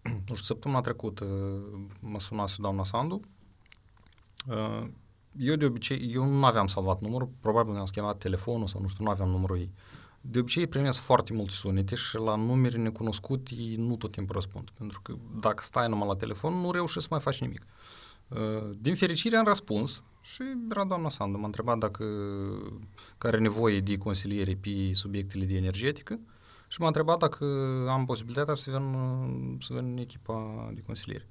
nu știu, săptămâna trecută mă sunase doamna Sandu. Eu de obicei, eu nu aveam salvat numărul, probabil ne-am schimbat telefonul sau nu știu, nu aveam numărul ei. De obicei primesc foarte multe sunete și la numere necunoscute nu tot timpul răspund. Pentru că dacă stai numai la telefon, nu reușești să mai faci nimic. Din fericire am răspuns și era doamna Sandu. M-a întrebat dacă care are nevoie de consiliere pe subiectele de energetică și m-a întrebat dacă am posibilitatea să vin, să vin în echipa de consiliere.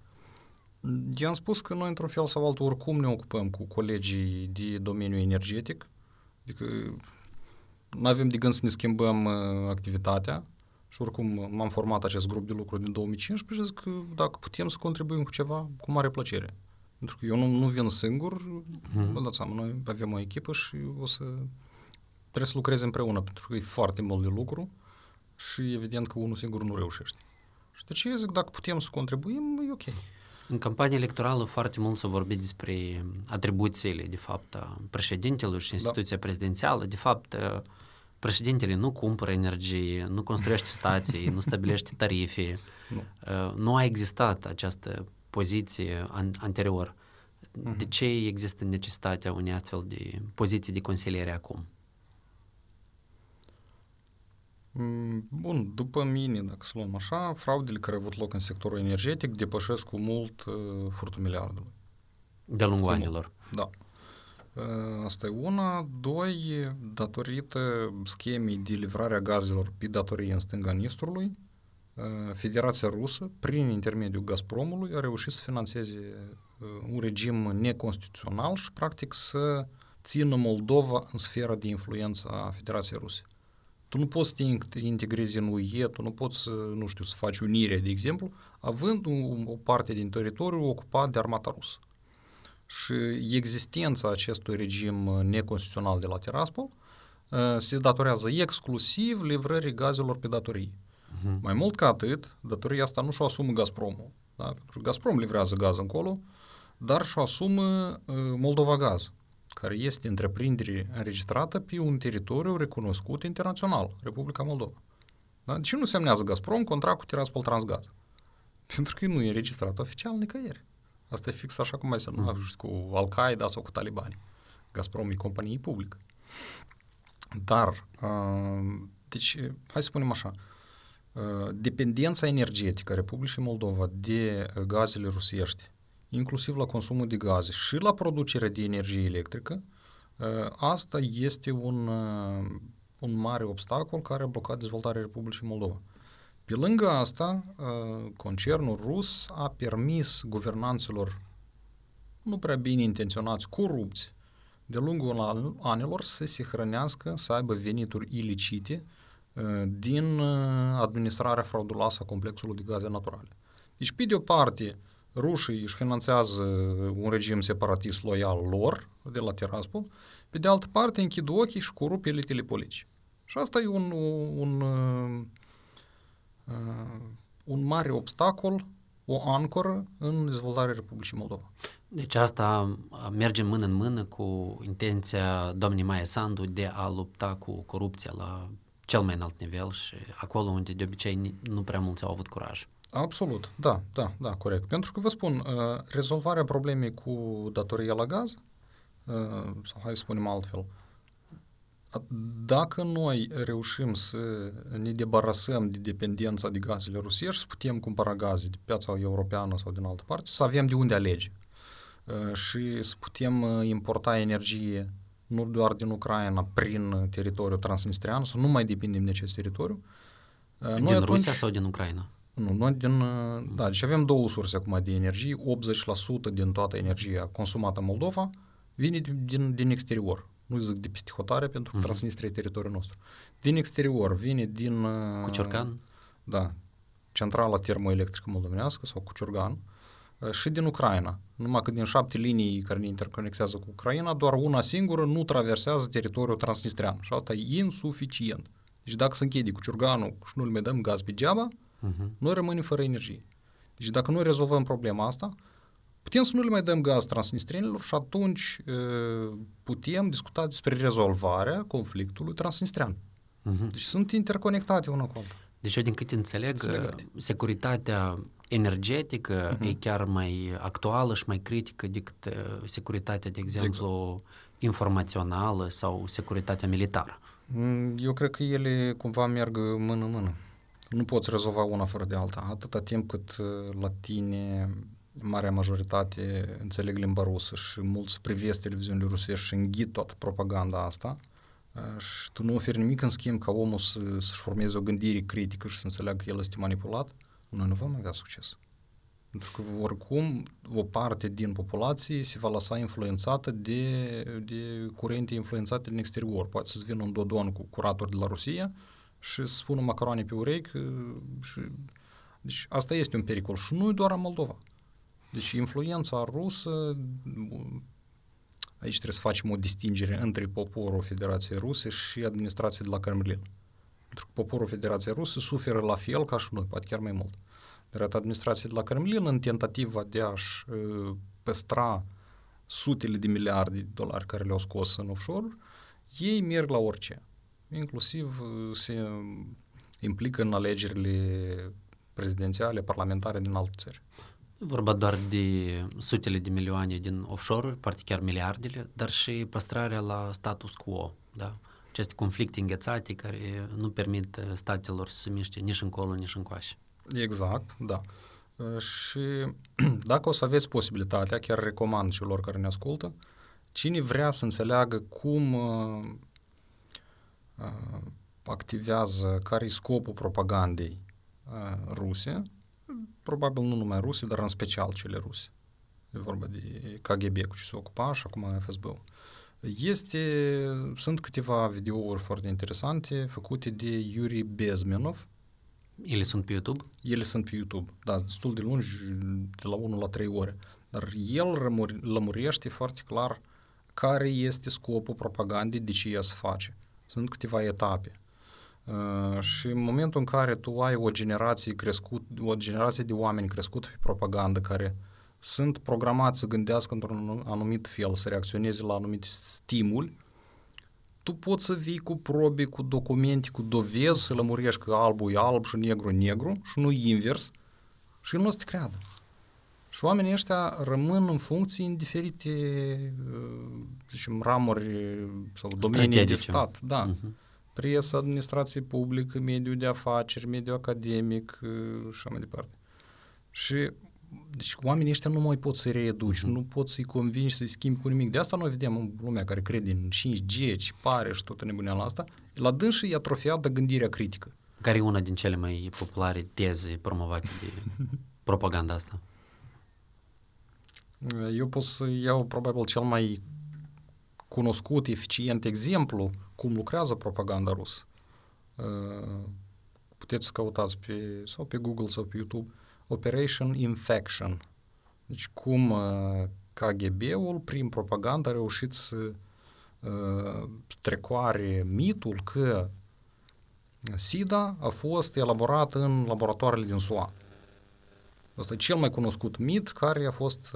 Eu am spus că noi, într-un fel sau altul, oricum ne ocupăm cu colegii de domeniul energetic, adică nu avem de gând să ne schimbăm uh, activitatea și oricum m-am format acest grup de lucru din 2015 și zic că dacă putem să contribuim cu ceva, cu mare plăcere. Pentru că eu nu, nu vin singur, mm. vă dați seama, noi avem o echipă și o să trebuie să lucreze împreună, pentru că e foarte mult de lucru și evident că unul singur nu reușește. Și de ce zic, dacă putem să contribuim, e ok. În campania electorală foarte mult s-a vorbit despre atribuțiile, de fapt, a președintelui și instituția da. prezidențială. De fapt, președintele nu cumpără energie, nu construiește stații, nu stabilește tarife. Nu. nu a existat această poziție an- anterior. Uh-huh. De ce există necesitatea unei astfel de poziții de consiliere acum? Mm, bun, după mine, dacă să luăm așa, fraudele care au avut loc în sectorul energetic depășesc cu mult uh, furtul miliardului. De-a lungul anilor. Da. Uh, asta e una. Doi, datorită schemei de livrare a gazelor pe datorie în stânga Nistrului, uh, Federația Rusă, prin intermediul Gazpromului, a reușit să financeze uh, un regim neconstituțional și, practic, să țină Moldova în sfera de influență a Federației Ruse. Tu nu poți să te integrezi în UE, tu nu poți, să, nu știu, să faci unire, de exemplu, având o, o parte din teritoriu ocupat de armata rusă. Și existența acestui regim neconstituțional de la Tiraspol se datorează exclusiv livrării gazelor pe datorii. Uh-huh. Mai mult ca atât, datoria asta nu și-o asumă Gazpromul. Da? Pentru că Gazprom livrează gaz încolo, dar și-o asumă Moldova Gaz care este întreprindere înregistrată pe un teritoriu recunoscut internațional, Republica Moldova. Da? De ce nu semnează Gazprom contract cu Tiraspol Transgaz? Pentru că nu e înregistrat oficial nicăieri. Asta e fix așa cum mai semna mm. cu Al-Qaeda sau cu talibani. Gazprom e companie publică. Dar, uh, deci, hai să spunem așa, uh, dependența energetică a Republicii Moldova de gazele rusești inclusiv la consumul de gaze și la producerea de energie electrică, ă, asta este un, ă, un mare obstacol care a blocat dezvoltarea Republicii Moldova. Pe lângă asta, ă, concernul rus a permis guvernanților nu prea bine intenționați, corupți, de lungul anilor să se hrănească, să aibă venituri ilicite din administrarea frauduloasă a complexului de gaze naturale. Deci, pe de o parte, rușii își finanțează un regim separatist loial lor, de la Tiraspol, pe de altă parte închid ochii și corup elitele politice. Și asta e un, un, uh, un mare obstacol, o ancoră în dezvoltarea Republicii Moldova. Deci asta merge mână în mână cu intenția doamnei Maia Sandu de a lupta cu corupția la cel mai înalt nivel și acolo unde de obicei nu prea mulți au avut curaj. Absolut, da, da, da, corect. Pentru că vă spun, uh, rezolvarea problemei cu datoria la gaz, uh, sau hai să spunem altfel, dacă noi reușim să ne debarasăm de dependența de gazele rusești, să putem cumpăra gaze de piața europeană sau din altă parte, să avem de unde alege uh, și să putem importa energie nu doar din Ucraina, prin teritoriul transnistrian, să nu mai depindem de acest teritoriu. Din noi atunci, Rusia sau din Ucraina? Nu, noi din, da, deci avem două surse acum de energie. 80% din toată energia consumată în Moldova vine din, din exterior. Nu zic de peste hotare, pentru că uh-huh. Transnistria e teritoriul nostru. Din exterior vine din... Cuciurgan? Da, centrala termoelectrică moldovenească sau Cuciurgan. uh, și din Ucraina. Numai că din șapte linii care ne interconectează cu Ucraina, doar una singură nu traversează teritoriul transnistrean. Și asta e insuficient. Deci dacă se închide cu ciurganul și nu le dăm gaz pe geaba, uh-huh. noi rămânem fără energie. Deci dacă nu rezolvăm problema asta, putem să nu le mai dăm gaz transnistrienilor și atunci putem discuta despre rezolvarea conflictului transnistrian. Uh-huh. Deci sunt interconectate una cu alta. Deci eu din cât înțeleg, securitatea energetică uh-huh. e chiar mai actuală și mai critică decât securitatea, de exemplu, exact. informațională sau securitatea militară. Mm, eu cred că ele cumva merg mână-mână. Nu poți rezolva una fără de alta. Atâta timp cât la tine marea majoritate înțeleg limba rusă și mulți privesc televiziunile rusești și înghit toată propaganda asta și tu nu oferi nimic în schimb ca omul să, să-și formeze o gândire critică și să înțeleagă că el este manipulat, noi nu vom avea succes. Pentru că oricum o parte din populație se va lăsa influențată de, de curente influențate din exterior. Poate să-ți vină un dodon cu curator de la Rusia și să spună macaroane pe urechi și... Deci asta este un pericol și nu doar în Moldova. Deci influența rusă, aici trebuie să facem o distingere între poporul Federației Ruse și administrația de la Kremlin. Pentru că poporul Federației Ruse suferă la fel ca și noi, poate chiar mai mult. Dar administrația de la Kremlin, în tentativa de a-și uh, păstra sutele de miliarde de dolari care le-au scos în offshore, ei merg la orice. Inclusiv uh, se implică în alegerile prezidențiale, parlamentare din alte țări vorba doar de sutele de milioane din offshore-uri, poate chiar miliardele, dar și păstrarea la status quo, da? Aceste conflicte înghețate care nu permit statelor să se miște nici încolo, nici încoace. Exact, da. Și dacă o să aveți posibilitatea, chiar recomand celor care ne ascultă, cine vrea să înțeleagă cum uh, activează, care e scopul propagandei uh, ruse, probabil nu numai ruse, dar în special cele ruse. E vorba de KGB cu ce se ocupa și acum fsb Este, sunt câteva videouri foarte interesante făcute de Yuri Bezmenov. Ele sunt pe YouTube? Ele sunt pe YouTube, da, destul de lungi, de la 1 la 3 ore. Dar el lămurește foarte clar care este scopul propagandei, de ce ea se face. Sunt câteva etape. Uh, și în momentul în care tu ai o generație crescut, o generație de oameni crescut pe propagandă care sunt programați să gândească într-un anumit fel, să reacționeze la anumite stimuli, tu poți să vii cu probe, cu documente, cu dovezi, să lămurești că albul e alb și negru negru și nu invers și el nu o să te creadă. Și oamenii ăștia rămân în funcții în diferite, uh, zicem, ramuri sau domenii Strategice. de stat. Da. Uh-huh presă, administrație publică, mediul de afaceri, mediul academic și așa mai departe. Și deci oamenii ăștia nu mai pot să-i reeduci, mm-hmm. nu pot să-i convingi să-i schimbi cu nimic. De asta noi vedem în lumea care crede în 5G, ce pare și toată nebuneala asta, la dânsă e atrofiată gândirea critică. Care e una din cele mai populare teze promovate de propaganda asta? Eu pot să iau probabil cel mai cunoscut, eficient exemplu cum lucrează propaganda rusă. Uh, puteți să căutați pe, sau pe Google sau pe YouTube Operation Infection. Deci cum uh, KGB-ul prin propagandă a reușit să uh, strecoare mitul că SIDA a fost elaborat în laboratoarele din SUA. Asta e cel mai cunoscut mit care a fost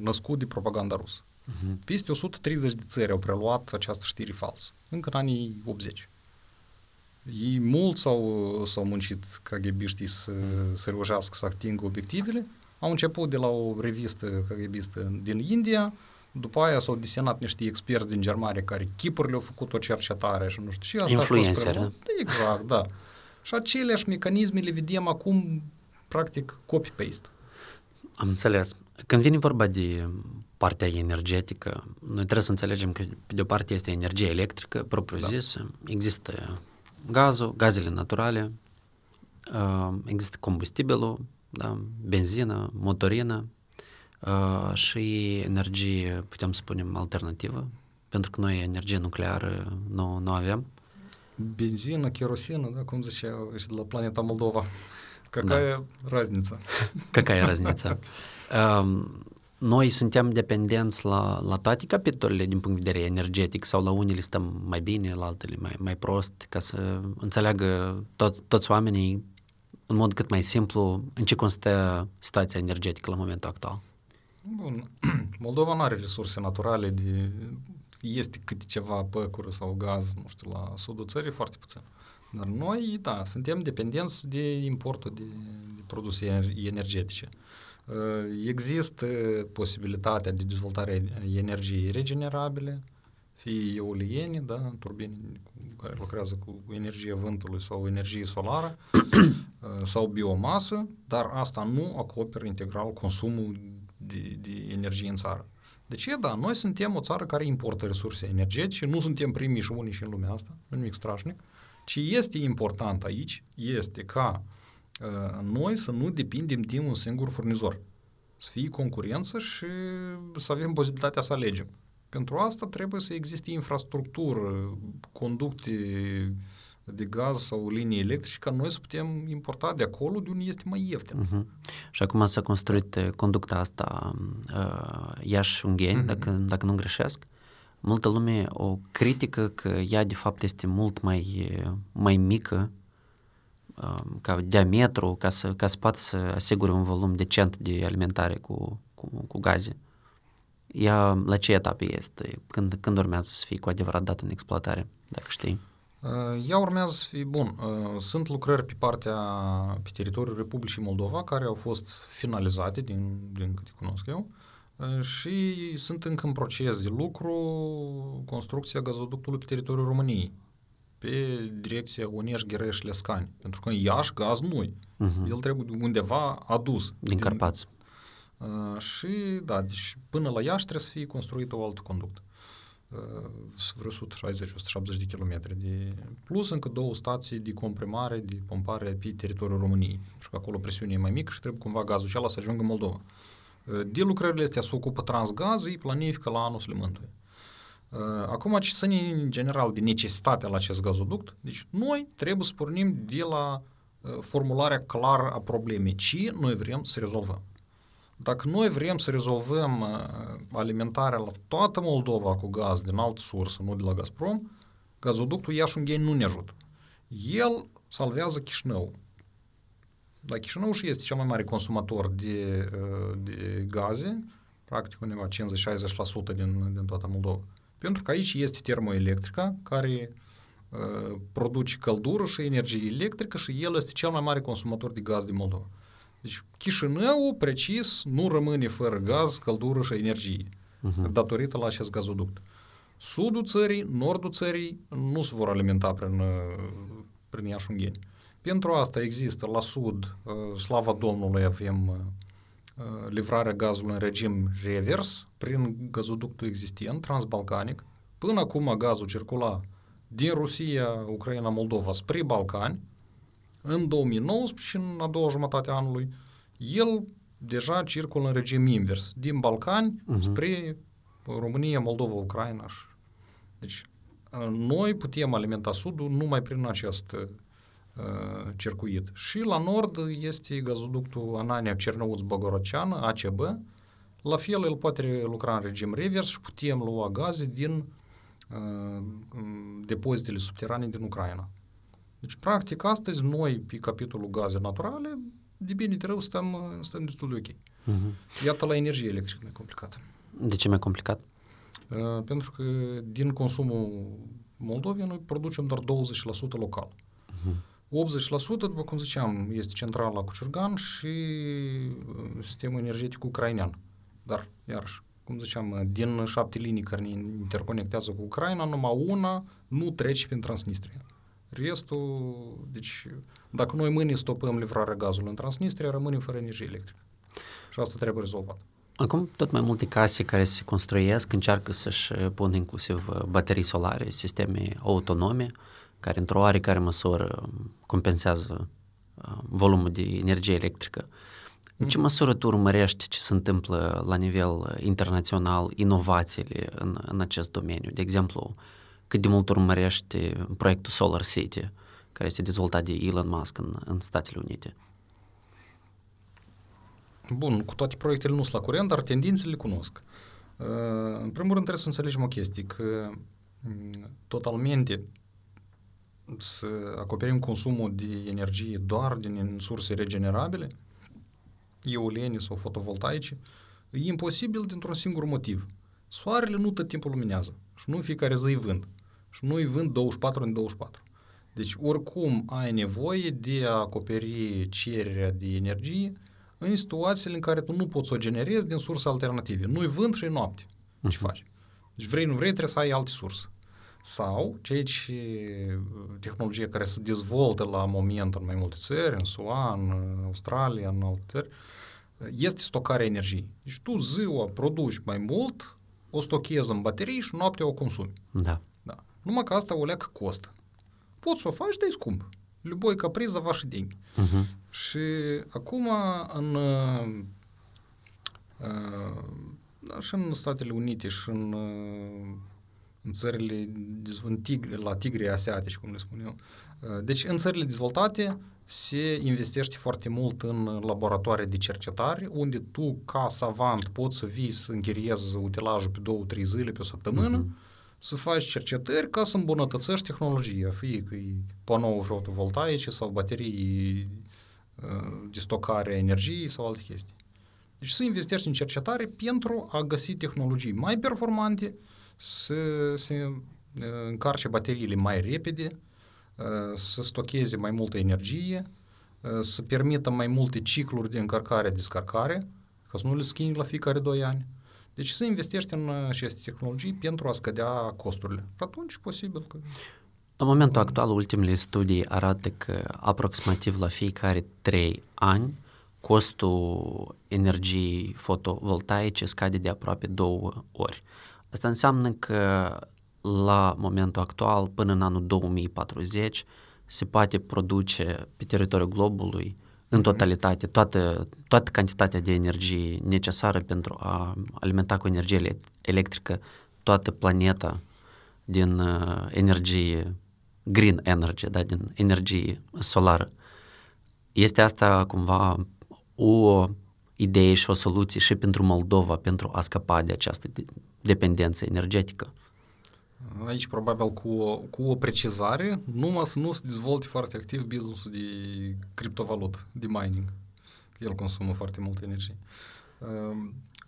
născut de propaganda rusă. Uh-huh. Peste 130 de țări au preluat această știre falsă, încă în anii 80. Ei mulți s-au, s-au muncit KGB-știi să, să reușească să atingă obiectivele. Au început de la o revistă KGBistă din India, după aia s-au desenat niște experți din Germania care chipurile au făcut o cercetare și nu știu. Și asta Influencer, da? Exact, da. Și aceleași mecanisme le vedem acum, practic, copy-paste. Am înțeles. Când vine vorba de partea energetică, noi trebuie să înțelegem că, pe de o parte, este energie electrică, propriu da. zis, există gazul, gazele naturale, uh, există combustibilul, da, benzină, motorină uh, și energie, putem să spunem, alternativă, pentru că noi energie nucleară nu, nu avem. Benzină, kerosină, da, cum zicea și de la planeta Moldova. Какая да. разница? Какая разница? Um, noi suntem dependenți la, la toate capitolele din punct de vedere energetic sau la unele stăm mai bine, la altele mai, mai prost, ca să înțeleagă tot, toți oamenii în mod cât mai simplu în ce constă situația energetică la momentul actual. Bun. Moldova nu are resurse naturale de... Este câte ceva păcură sau gaz, nu știu, la sudul țării, foarte puțin. Dar noi, da, suntem dependenți de importul de, de produse energetice. Uh, există posibilitatea de dezvoltare a energiei regenerabile, fie eoliene, da, turbine care lucrează cu energie vântului sau energie solară uh, sau biomasă, dar asta nu acoperă integral consumul de, de energie în țară. Deci, da, noi suntem o țară care importă resurse energetice, nu suntem primii și unici în lumea asta, nu nimic strașnic, ci este important aici, este ca uh, noi să nu depindem de un singur furnizor. Să fie concurență și să avem posibilitatea să alegem. Pentru asta trebuie să existe infrastructură, conducte de gaz sau linii electrice, ca noi să putem importa de acolo de unde este mai ieftin. Uh-huh. Și acum s-a construit conducta asta uh, Iași-Ungheni, uh-huh. dacă, dacă nu greșesc. Multă lume o critică că ea de fapt este mult mai, mai mică uh, ca diametru, ca să, ca să poată să asigure un volum decent de alimentare cu, cu, cu gaze. Ea la ce etapă este? Când, când urmează să fie cu adevărat dată în exploatare, dacă știi? Ea urmează să fie, bun, sunt lucrări pe partea, pe teritoriul Republicii Moldova care au fost finalizate, din, din câte cunosc eu, și sunt încă în proces de lucru construcția gazoductului pe teritoriul României, pe direcția Unești, Ghereș, Lescani. Pentru că în Iași gaz nu uh-huh. El trebuie undeva adus. Din, din Carpați. Uh, și, da, deci până la Iași trebuie să fie construită o altă conductă. Uh, vreo 160-170 de kilometri. De, plus încă două stații de comprimare, de pompare pe teritoriul României. Pentru că acolo presiunea e mai mică și trebuie cumva gazul acela să ajungă în Moldova. Uh, de lucrările astea se ocupă Transgaz, îi planifică la anul să le mântuie. Uh, acum, ce ține în general de necesitatea la acest gazoduct? Deci, noi trebuie să pornim de la formularea clară a problemei. Ce noi vrem să rezolvăm? Dacă noi vrem să rezolvăm uh, alimentarea la toată Moldova cu gaz din altă sursă, nu de la Gazprom, gazoductul Iași-Ungheni nu ne ajută. El salvează Chișinău. Dar Chișinău și este cel mai mare consumator de, uh, de gaze, practic undeva 50-60% din, din toată Moldova. Pentru că aici este termoelectrica care uh, produce căldură și energie electrică și el este cel mai mare consumator de gaz din Moldova. Deci Chișinău, precis, nu rămâne fără gaz, căldură și energie, uh-huh. datorită la acest gazoduct. Sudul țării, nordul țării nu se vor alimenta prin, prin Iașungheni. Pentru asta există la sud, slava Domnului, avem livrarea gazului în regim revers prin gazoductul existent, transbalcanic. Până acum gazul circula din Rusia, Ucraina, Moldova spre Balcani, în 2019, în a doua jumătate a anului, el deja circulă în regim invers, din Balcani uh-huh. spre România, Moldova, Ucraina. Deci, noi putem alimenta Sudul numai prin acest uh, circuit. Și la nord este gazoductul Anania Cernăuț Bogorocean, ACB. La fel, el poate lucra în regim revers și putem lua gaze din uh, depozitele subterane din Ucraina. Deci, practic, astăzi noi, pe capitolul gaze naturale, de bine de rău, stăm, stăm destul de ok. Uh-huh. Iată, la energie electrică mai complicat. De ce mai complicat? Uh, pentru că din consumul Moldovei noi producem doar 20% local. Uh-huh. 80%, după cum ziceam, este centrala cu Ciurgan și sistemul energetic ucrainean. Dar, iarăși, cum ziceam, din șapte linii care ne interconectează cu Ucraina, numai una nu trece prin Transnistria. Restul, deci, dacă noi mâine stopăm livrarea gazului în Transnistria, rămânem fără energie electrică. Și asta trebuie rezolvat. Acum tot mai multe case care se construiesc încearcă să-și pună inclusiv uh, baterii solare, sisteme autonome, care într-o oarecare măsură compensează uh, volumul de energie electrică. În ce măsură tu urmărești ce se întâmplă la nivel internațional, inovațiile în, în acest domeniu? De exemplu, cât de mult urmărește proiectul Solar City, care este dezvoltat de Elon Musk în, în Statele Unite? Bun, cu toate proiectele nu sunt la curent, dar tendințele le cunosc. Uh, în primul rând trebuie să înțelegem o chestie, că mm, totalmente să acoperim consumul de energie doar din surse regenerabile, eoliene sau fotovoltaice, e imposibil dintr-un singur motiv. Soarele nu tot timpul luminează și nu fiecare zi îi vând. Și nu îi vând 24 în 24. Deci oricum ai nevoie de a acoperi cererea de energie în situațiile în care tu nu poți să o generezi din surse alternative. Nu-i vânt și noapte. Uh-huh. Ce faci? Deci vrei, nu vrei, trebuie să ai alte surse Sau ceea ce tehnologia care se dezvoltă la moment în mai multe țări, în SUA, în Australia, în alte țări, este stocarea energiei. Deci tu ziua produci mai mult, o stochezi în baterii și noaptea o consumi. Da. da. Numai că asta o leacă costă. Poți să o faci, dar e scump. Любой capriz за ваши деньги. Uh-huh. Și acum în, uh, uh, și în Statele Unite și în, uh, în țările în tigre, la tigre asiatici, cum le spun eu. Uh, deci în țările dezvoltate se investește foarte mult în laboratoare de cercetare, unde tu, ca savant, poți să vii să închiriezi utilajul pe două, trei zile, pe o săptămână, uh-huh să faci cercetări ca să îmbunătățești tehnologia, fie că e panouri fotovoltaice sau baterii de stocare a energiei sau alte chestii. Deci să investești în cercetare pentru a găsi tehnologii mai performante, să se încarce bateriile mai repede, să stocheze mai multă energie, să permită mai multe cicluri de încărcare-descărcare, ca să nu le schimbi la fiecare 2 ani. Deci să investești în aceste tehnologii pentru a scădea costurile. Atunci, posibil că... La momentul actual, ultimele studii arată că aproximativ la fiecare 3 ani costul energiei fotovoltaice scade de aproape două ori. Asta înseamnă că la momentul actual, până în anul 2040, se poate produce pe teritoriul globului în totalitate toată, toată cantitatea de energie necesară pentru a alimenta cu energie electrică toată planeta din uh, energie green energy, da, din energie solară. Este asta cumva o idee și o soluție și pentru Moldova pentru a scăpa de această dependență energetică? Aici probabil cu o, cu o precizare, numai să nu se dezvolte foarte activ businessul de criptovalută, de mining. El consumă foarte multă energie.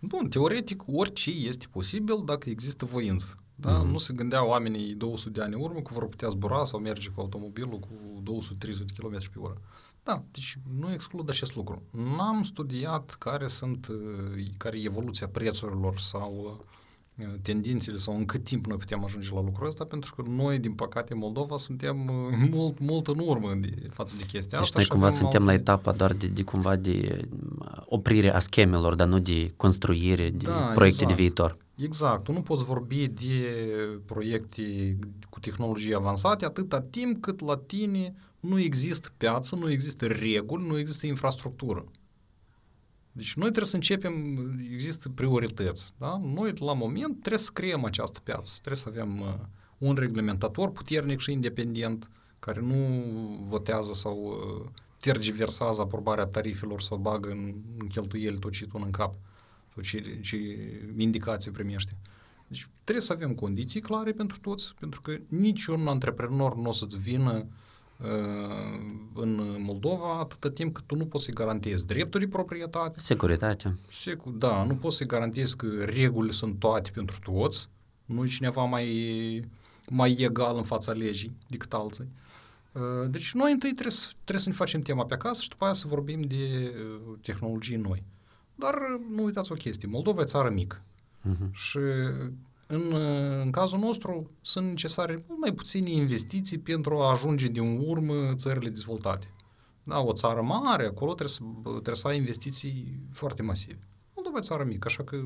Bun, teoretic, orice este posibil dacă există voință. Da? Mm-hmm. Nu se gândeau oamenii 200 de ani în urmă că vor putea zbura sau merge cu automobilul cu 200-300 km pe oră. Da, deci nu exclud acest lucru. N-am studiat care sunt, care e evoluția prețurilor sau tendințele sau în cât timp noi putem ajunge la lucrul ăsta, pentru că noi, din păcate, Moldova, suntem mult, mult în urmă de, față de chestia deci asta. Deci noi cumva suntem alte... la etapa doar de, de cumva de oprire a schemelor, dar nu de construire, de da, proiecte exact. de viitor. Exact. Tu nu poți vorbi de proiecte cu tehnologii avansate atâta timp cât la tine nu există piață, nu există reguli, nu există infrastructură. Deci noi trebuie să începem, există priorități. Da? Noi, la moment, trebuie să creăm această piață. Trebuie să avem uh, un reglementator puternic și independent, care nu votează sau uh, tergiversează aprobarea tarifelor sau bagă în, în cheltuieli tot ce tu în cap sau ce, ce indicații primește. Deci trebuie să avem condiții clare pentru toți, pentru că niciun antreprenor nu o să-ți vină uh, în Moldova atâta timp cât tu nu poți să-i garantezi drepturi de proprietate. Securitate. Secu- da, nu poți să-i garantezi că regulile sunt toate pentru toți, nu e cineva mai, mai egal în fața legii decât alții. Deci noi întâi trebuie să, trebuie să ne facem tema pe acasă și după aia să vorbim de tehnologii noi. Dar nu uitați o chestie, Moldova e țară mică. Uh-huh. Și în, în cazul nostru sunt necesare mult mai puține investiții pentru a ajunge din urmă țările dezvoltate. Da, o țară mare, acolo trebuie să, trebuie să ai investiții foarte masive. Moldova e țară mică, așa că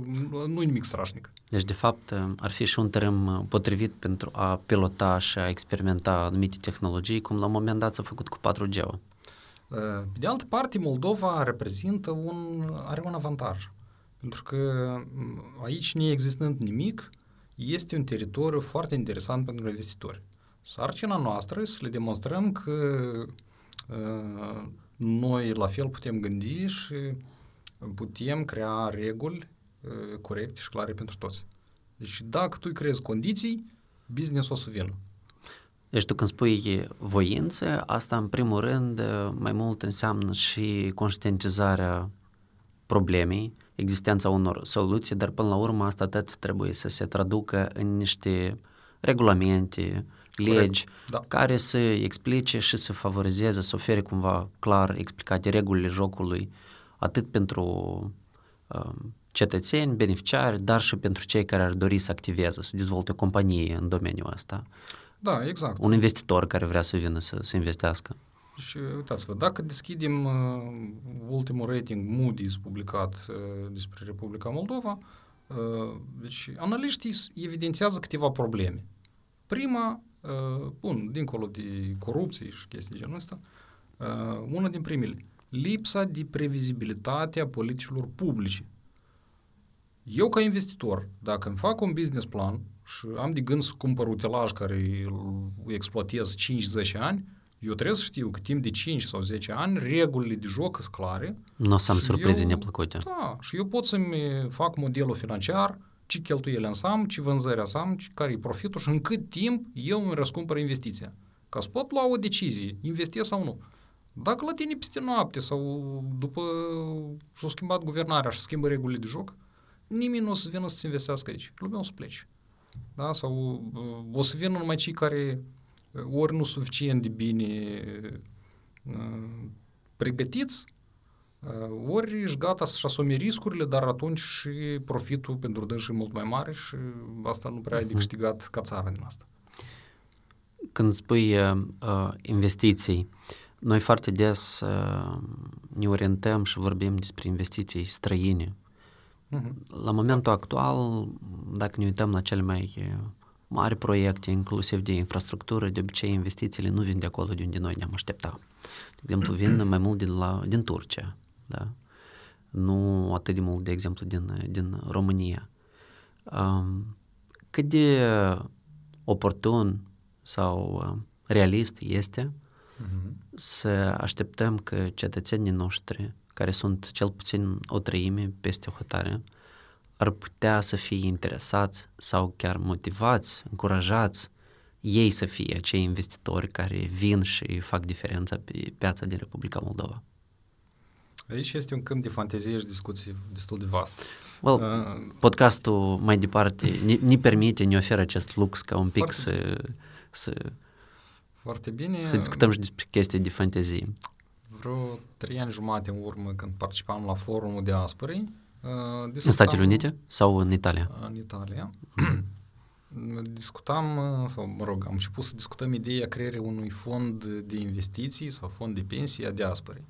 nu e nimic strașnic. Deci, de fapt, ar fi și un teren potrivit pentru a pilota și a experimenta anumite tehnologii, cum la un moment dat s-a făcut cu 4G. Pe de altă parte, Moldova reprezintă un, are un avantaj. Pentru că aici, neexistând nimic, este un teritoriu foarte interesant pentru investitori. Sarcina noastră este să le demonstrăm că uh, noi la fel putem gândi și putem crea reguli uh, corecte și clare pentru toți. Deci dacă tu creezi condiții, business o să vină. Deci tu când spui voință, asta în primul rând mai mult înseamnă și conștientizarea problemei, existența unor soluții, dar până la urmă asta tot trebuie să se traducă în niște regulamente, legi, da. care să explice și să favorizeze, să ofere cumva clar explicate regulile jocului, atât pentru uh, cetățeni, beneficiari, dar și pentru cei care ar dori să activeze, să dezvolte o companie în domeniul ăsta. Da, exact. Un investitor care vrea să vină să, să investească. Și uitați-vă, dacă deschidem uh, ultimul rating Moody's publicat uh, despre Republica Moldova, uh, deci analiștii evidențiază câteva probleme. Prima, uh, bun, dincolo de corupție și chestii genul ăsta, uh, una din primele, lipsa de previzibilitate a politicilor publice. Eu, ca investitor, dacă îmi fac un business plan și am de gând să cumpăr utilaj care îl exploatez 5-10 ani, eu trebuie să știu că timp de 5 sau 10 ani regulile de joc sunt clare. Nu o să am surprize eu, neplăcute. Da, și eu pot să-mi fac modelul financiar, ce cheltuieli am, ce vânzări am, care e profitul și în cât timp eu îmi răscumpăr investiția. Ca să pot lua o decizie, investez sau nu. Dacă la tine peste noapte sau după s-a schimbat guvernarea și schimbă regulile de joc, nimeni nu o să vină să-ți investească aici. Lumea o să plece. Da? Sau uh, o să vină numai cei care uh, ori nu suficient de bine uh, pregătiți, ori ești gata să-și asume riscurile, dar atunci și profitul pentru dânsi e mult mai mare și asta nu prea ai de mhm. câștigat ca țară din asta. Când spui uh, investiții, noi foarte des uh, ne orientăm și vorbim despre investiții străine. Uh-huh. La momentul actual, dacă ne uităm la cele mai mari proiecte, inclusiv de infrastructură, de obicei investițiile nu vin de acolo de unde noi ne-am aștepta. De exemplu, vin mai mult din, la, din Turcia da? nu atât de mult, de exemplu, din, din România. Um, cât de oportun sau realist este uh-huh. să așteptăm că cetățenii noștri, care sunt cel puțin o treime peste hotare, ar putea să fie interesați sau chiar motivați, încurajați ei să fie acei investitori care vin și fac diferența pe piața din Republica Moldova. Aici este un câmp de fantezie și discuții destul de vast. Well, uh, podcastul mai departe ne, ne permite, ne oferă acest lux ca un pic foarte, să, să, foarte bine. să discutăm și despre chestii de fantezie. Vreo trei ani jumate în urmă, când participam la forumul de aspării, uh, discutam, În Statele Unite sau în Italia? În Italia. discutam, sau mă rog, am început să discutăm ideea creării unui fond de investiții sau fond de pensii a diasporei.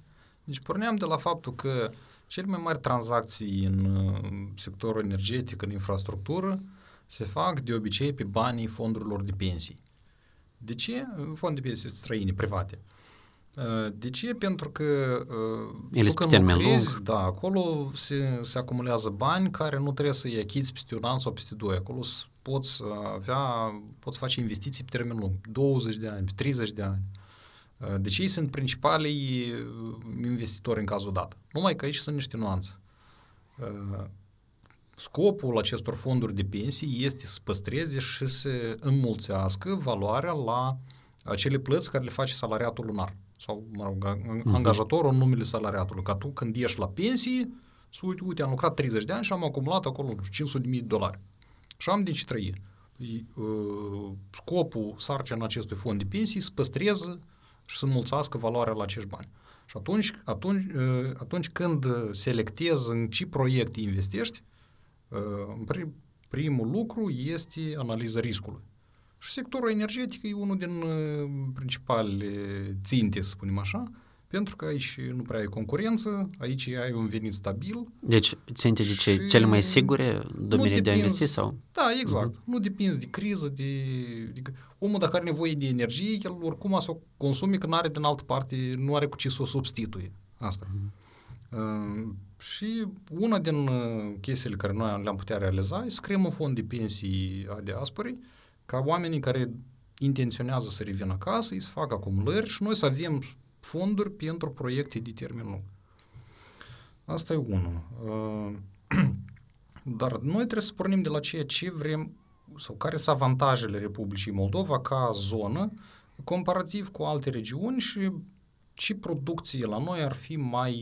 Deci porneam de la faptul că cele mai mari tranzacții în uh, sectorul energetic, în infrastructură, se fac de obicei pe banii fondurilor de pensii. De ce? Fond de pensii străine, private. Uh, de ce? Pentru că uh, Ele tu când lucrezi, lung. da, acolo se, se acumulează bani care nu trebuie să-i achizi peste un an sau peste doi. Acolo poți avea, poți face investiții pe termen lung, 20 de ani, 30 de ani. Deci ei sunt principalii investitori în cazul dat. Numai că aici sunt niște nuanțe. Scopul acestor fonduri de pensii este să păstreze și să înmulțească valoarea la acele plăți care le face salariatul lunar sau, mă rog, angajatorul în numele salariatului. Ca tu când ieși la pensie, să uite, uite, am lucrat 30 de ani și am acumulat acolo 500 de dolari. Și am din ce trăi. Scopul, sarcina acestui fond de pensii să păstreze și să mulțească valoarea la acești bani. Și atunci, atunci, ă, atunci când selectezi în ce proiect investești, ă, primul lucru este analiza riscului. Și sectorul energetic e unul din ă, principalele ținte, să spunem așa, pentru că aici nu prea ai concurență, aici ai un venit stabil. Deci ținte de ce? Cele mai sigure domenii de a investi sau? Da, exact. Uh-huh. Nu depinzi de criză, de, de... Omul dacă are nevoie de energie, el oricum să o consume, că nu are din altă parte, nu are cu ce să o substituie. Asta. Uh-huh. Uh, și una din uh, chestiile care noi le-am putea realiza e să creăm un fond de pensii a diasporii, ca oamenii care intenționează să revină acasă, să facă acumulări și noi să avem fonduri pentru proiecte de termen lung. Asta e unul. Uh, dar noi trebuie să pornim de la ceea ce vrem sau care sunt avantajele Republicii Moldova ca zonă comparativ cu alte regiuni și ce producție la noi ar fi mai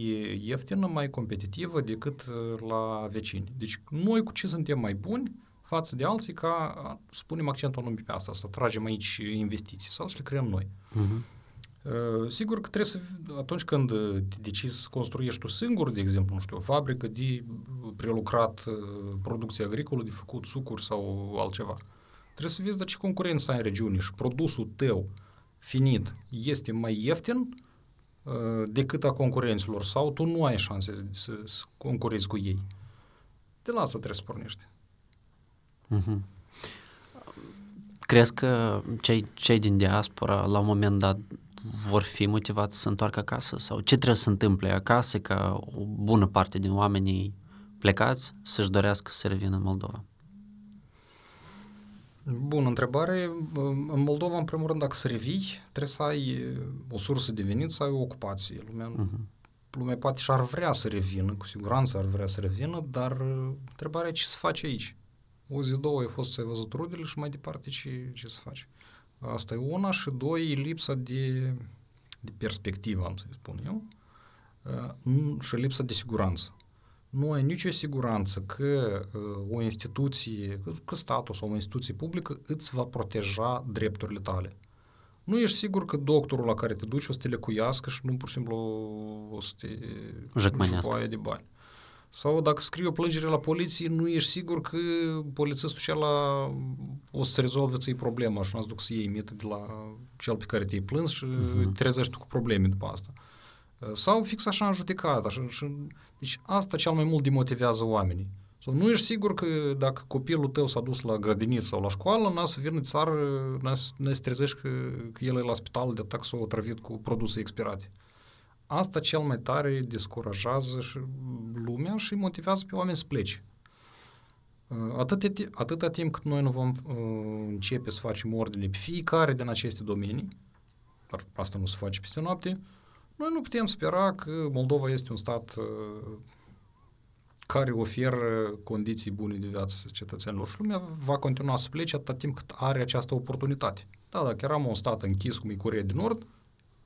ieftină, mai competitivă decât uh, la vecini. Deci noi cu ce suntem mai buni față de alții ca să punem accentul anume pe asta, să tragem aici investiții sau să le creăm noi. Uh-huh. Sigur că trebuie să, atunci când te decizi să construiești tu singur, de exemplu, nu știu, o fabrică de prelucrat uh, producție agricolă, de făcut sucuri sau altceva, trebuie să vezi de ce concurență ai în regiune și produsul tău finit este mai ieftin uh, decât a concurenților sau tu nu ai șanse să, să concurezi cu ei. De la asta trebuie să pornești. Mm-hmm. Crezi că cei, cei din diaspora la un moment dat vor fi motivați să se întoarcă acasă? Sau ce trebuie să se întâmple acasă ca o bună parte din oamenii plecați să-și dorească să revină în Moldova? Bună întrebare. În Moldova, în primul rând, dacă să revii, trebuie să ai o sursă de venit, să ai o ocupație. Lumea, uh-huh. lumea poate și ar vrea să revină, cu siguranță ar vrea să revină, dar întrebarea e ce să faci aici. O zi, două ai fost să ai văzut rudele și mai departe ce, ce să faci. Asta e una și doi, lipsa de, de perspectivă, am să spun eu, și lipsa de siguranță. Nu ai nicio siguranță că o instituție, că statul sau o instituție publică îți va proteja drepturile tale. Nu ești sigur că doctorul la care te duci o să te lecuiască și nu pur și simplu o să te jăcmănească de bani. Sau dacă scrii o plângere la poliție, nu ești sigur că polițistul și la o să rezolve ți problema și nu duc să iei mită de la cel pe care te-ai plâns și uh-huh. te trezești cu probleme după asta. Sau fix așa în judecat. Așa, și, deci asta cel mai mult demotivează oamenii. Sau nu ești sigur că dacă copilul tău s-a dus la grădiniță sau la școală, n-a să vină țară, n-a să, n-a să trezești că, că el e la spital de atac sau trăvit cu produse expirate. Asta cel mai tare descurajează și lumea și motivează pe oameni să plece. Atât, atâta timp cât noi nu vom uh, începe să facem ordine pe fiecare din aceste domenii, dar asta nu se face peste noapte, noi nu putem spera că Moldova este un stat uh, care oferă condiții bune de viață cetățenilor și lumea va continua să plece atât timp cât are această oportunitate. Da, dacă eram un stat închis cum e Corea de Nord,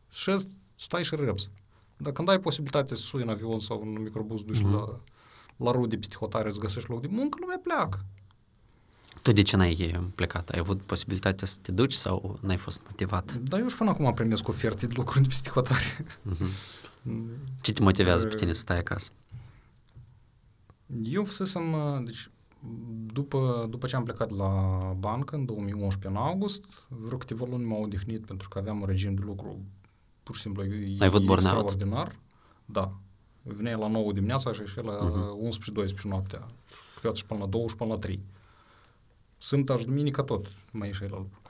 și stai și răbzi. Dar când ai posibilitatea să sui în avion sau în microbus, duci mm-hmm. la, la rude peste hotare, îți găsești loc de muncă, lumea pleacă. Tu de ce n-ai plecat? Ai avut posibilitatea să te duci sau n-ai fost motivat? Da, eu și până acum primesc oferte de lucruri de peste hotare. Mm-hmm. Ce te motivează pe tine să stai acasă? Eu fusesem, deci, după, după ce am plecat la bancă în 2011, în august, vreo câteva luni m-au odihnit pentru că aveam un regim de lucru pur și simplu e, Ai avut e extraordinar. Da. Veneai la 9 dimineața și ieșeai la uh-huh. 11-12 noaptea. Câteodată și până la 2 și până la 3. Sâmbătă și duminică tot mai ieșeai la lucru.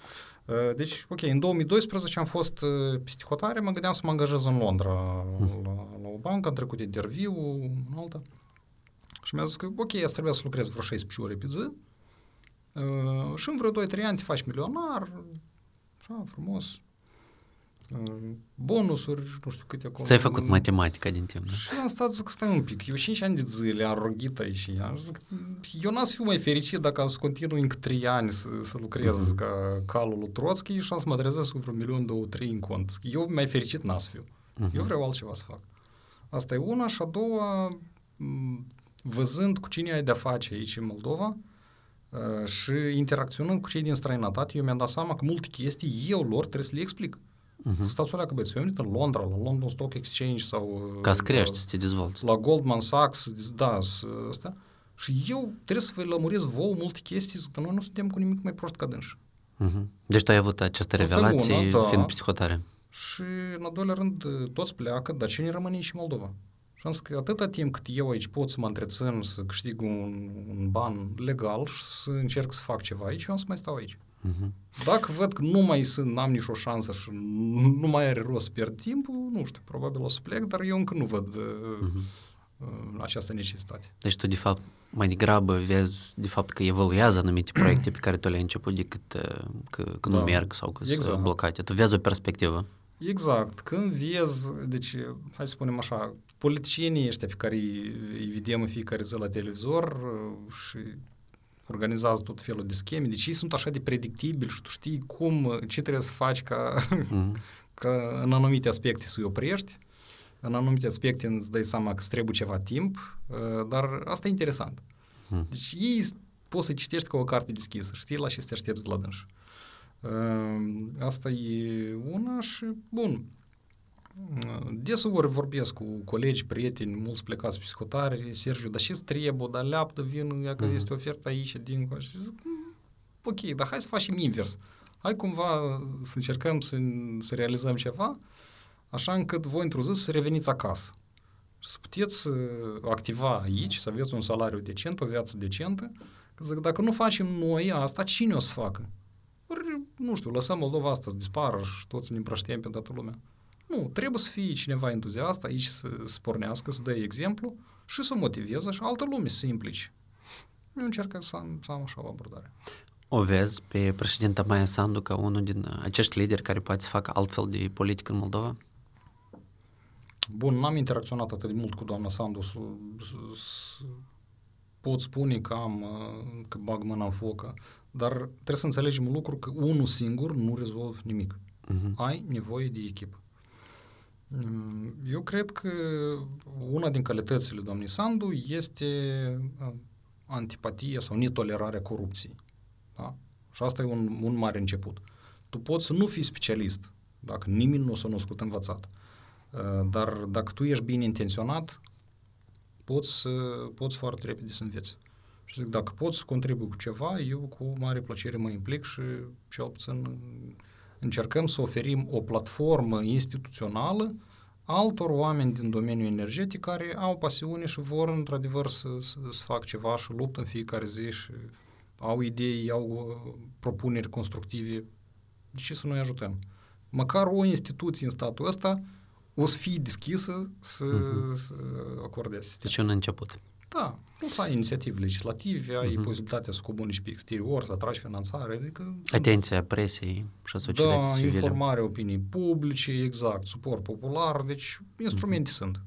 Uh, deci, ok, în 2012 am fost uh, peste hotare, mă gândeam să mă angajez în Londra uh-huh. la, la o bancă, am trecut interviu în alta. Și mi-a zis că, ok, asta trebuia să lucrez vreo 16 ore pe zi uh, și în vreo 2-3 ani te faci milionar, așa, frumos, bonusuri, nu știu câte acolo. Ți-ai făcut matematica din timp, Și am stat zic, stai un pic, eu 5 ani de zile am roghit aici. Am zic, eu n-am să fiu mai fericit dacă am să continui încă 3 ani să, să lucrez uh-huh. ca calul lui Trotsky și am să mă trezesc cu vreo milion, două, trei în cont. Eu mai fericit n-am să fiu. Uh-huh. Eu vreau altceva să fac. Asta e una și a doua, văzând cu cine ai de-a face aici în Moldova, și interacționând cu cei din străinătate, eu mi-am dat seama că multe chestii eu lor trebuie să le explic. Uh-huh. Stați o leacă, băieți, eu am în Londra, la London Stock Exchange sau... Ca să crești, să te dezvolți. La Goldman Sachs, da, asta. Și eu trebuie să vă lămuresc vouă multe chestii, zic, dar noi nu suntem cu nimic mai proști ca dânși. Uh-huh. Deci tu ai avut această revelație una, da. fiind psihotare. Și, în al doilea rând, toți pleacă, dar cine rămâne și Moldova? Și am zis că atâta timp cât eu aici pot să mă întrețin, să câștig un, un ban legal și să încerc să fac ceva aici, eu am să mai stau aici. Uh-huh. Dacă văd că nu mai sunt, n-am nicio șansă și nu mai are rost să pierd timpul, nu știu, probabil o să plec, dar eu încă nu văd uh-huh. această necesitate. Deci tu, de fapt, mai degrabă vezi, de fapt, că evoluează anumite proiecte pe care tu le-ai început decât uh, că, că da. nu merg sau că exact. sunt blocate. Tu vezi o perspectivă. Exact. Când vezi, deci, hai să spunem așa, politicienii ăștia pe care îi vedem în fiecare zi la televizor uh, și organizează tot felul de scheme, deci ei sunt așa de predictibili și tu știi cum, ce trebuie să faci ca, mm. ca în anumite aspecte să-i oprești, în anumite aspecte îți dai seama că îți trebuie ceva timp, uh, dar asta e interesant. Mm. Deci ei poți să citești ca o carte deschisă, știi la ce să te aștepți de la dânși. Uh, asta e una și, bun, Deseori vorbesc cu colegi, prieteni, mulți plecați pe scutare, Sergiu, dar ce-ți trebuie, dar leaptă, vin, ia că mm-hmm. este ofertă aici, dincolo. Și zic, ok, dar hai să facem invers. Hai cumva să încercăm să, să realizăm ceva, așa încât voi într-o zi să reveniți acasă. Să puteți activa aici, să aveți un salariu decent, o viață decentă. Zic, dacă nu facem noi asta, cine o să facă? Ori, nu știu, lăsăm Moldova asta să dispară și toți ne împrăștiem pe toată lumea. Nu, trebuie să fie cineva entuziast aici să, să pornească, să dă exemplu și să motiveze și altă lume să se implice. Eu încerc să am, să am așa o abordare. O vezi pe președinta Maia Sandu ca unul din acești lideri care poate să facă altfel de politică în Moldova? Bun, n-am interacționat atât de mult cu doamna Sandu să, să, să pot spune că am, că bag mâna în focă, dar trebuie să înțelegem un lucru că unul singur nu rezolvă nimic. Uh-huh. Ai nevoie de echipă. Mm, eu cred că una din calitățile doamnei Sandu este antipatia sau netolerarea corupției. Da? Și asta e un, un mare început. Tu poți să nu fii specialist, dacă nimeni nu s-a născut învățat. Dar dacă tu ești bine intenționat, poți, poți foarte repede să înveți. Și zic, dacă poți să contribui cu ceva, eu cu mare plăcere mă implic și cel puțin încercăm să oferim o platformă instituțională altor oameni din domeniul energetic care au pasiune și vor într-adevăr să, să, să fac ceva și luptă în fiecare zi și au idei, au uh, propuneri constructive. De ce să nu-i ajutăm? Măcar o instituție în statul ăsta o să fie deschisă să, uh-huh. să acorde asistență. Deci un început. Da, plus ai inițiative legislative, ai uh-huh. posibilitatea să comunici pe exterior, să atragi finanțare, adică... Atenția presiei și a societății Da, civile. informarea opiniei publice, exact, suport popular, deci instrumente uh-huh. sunt.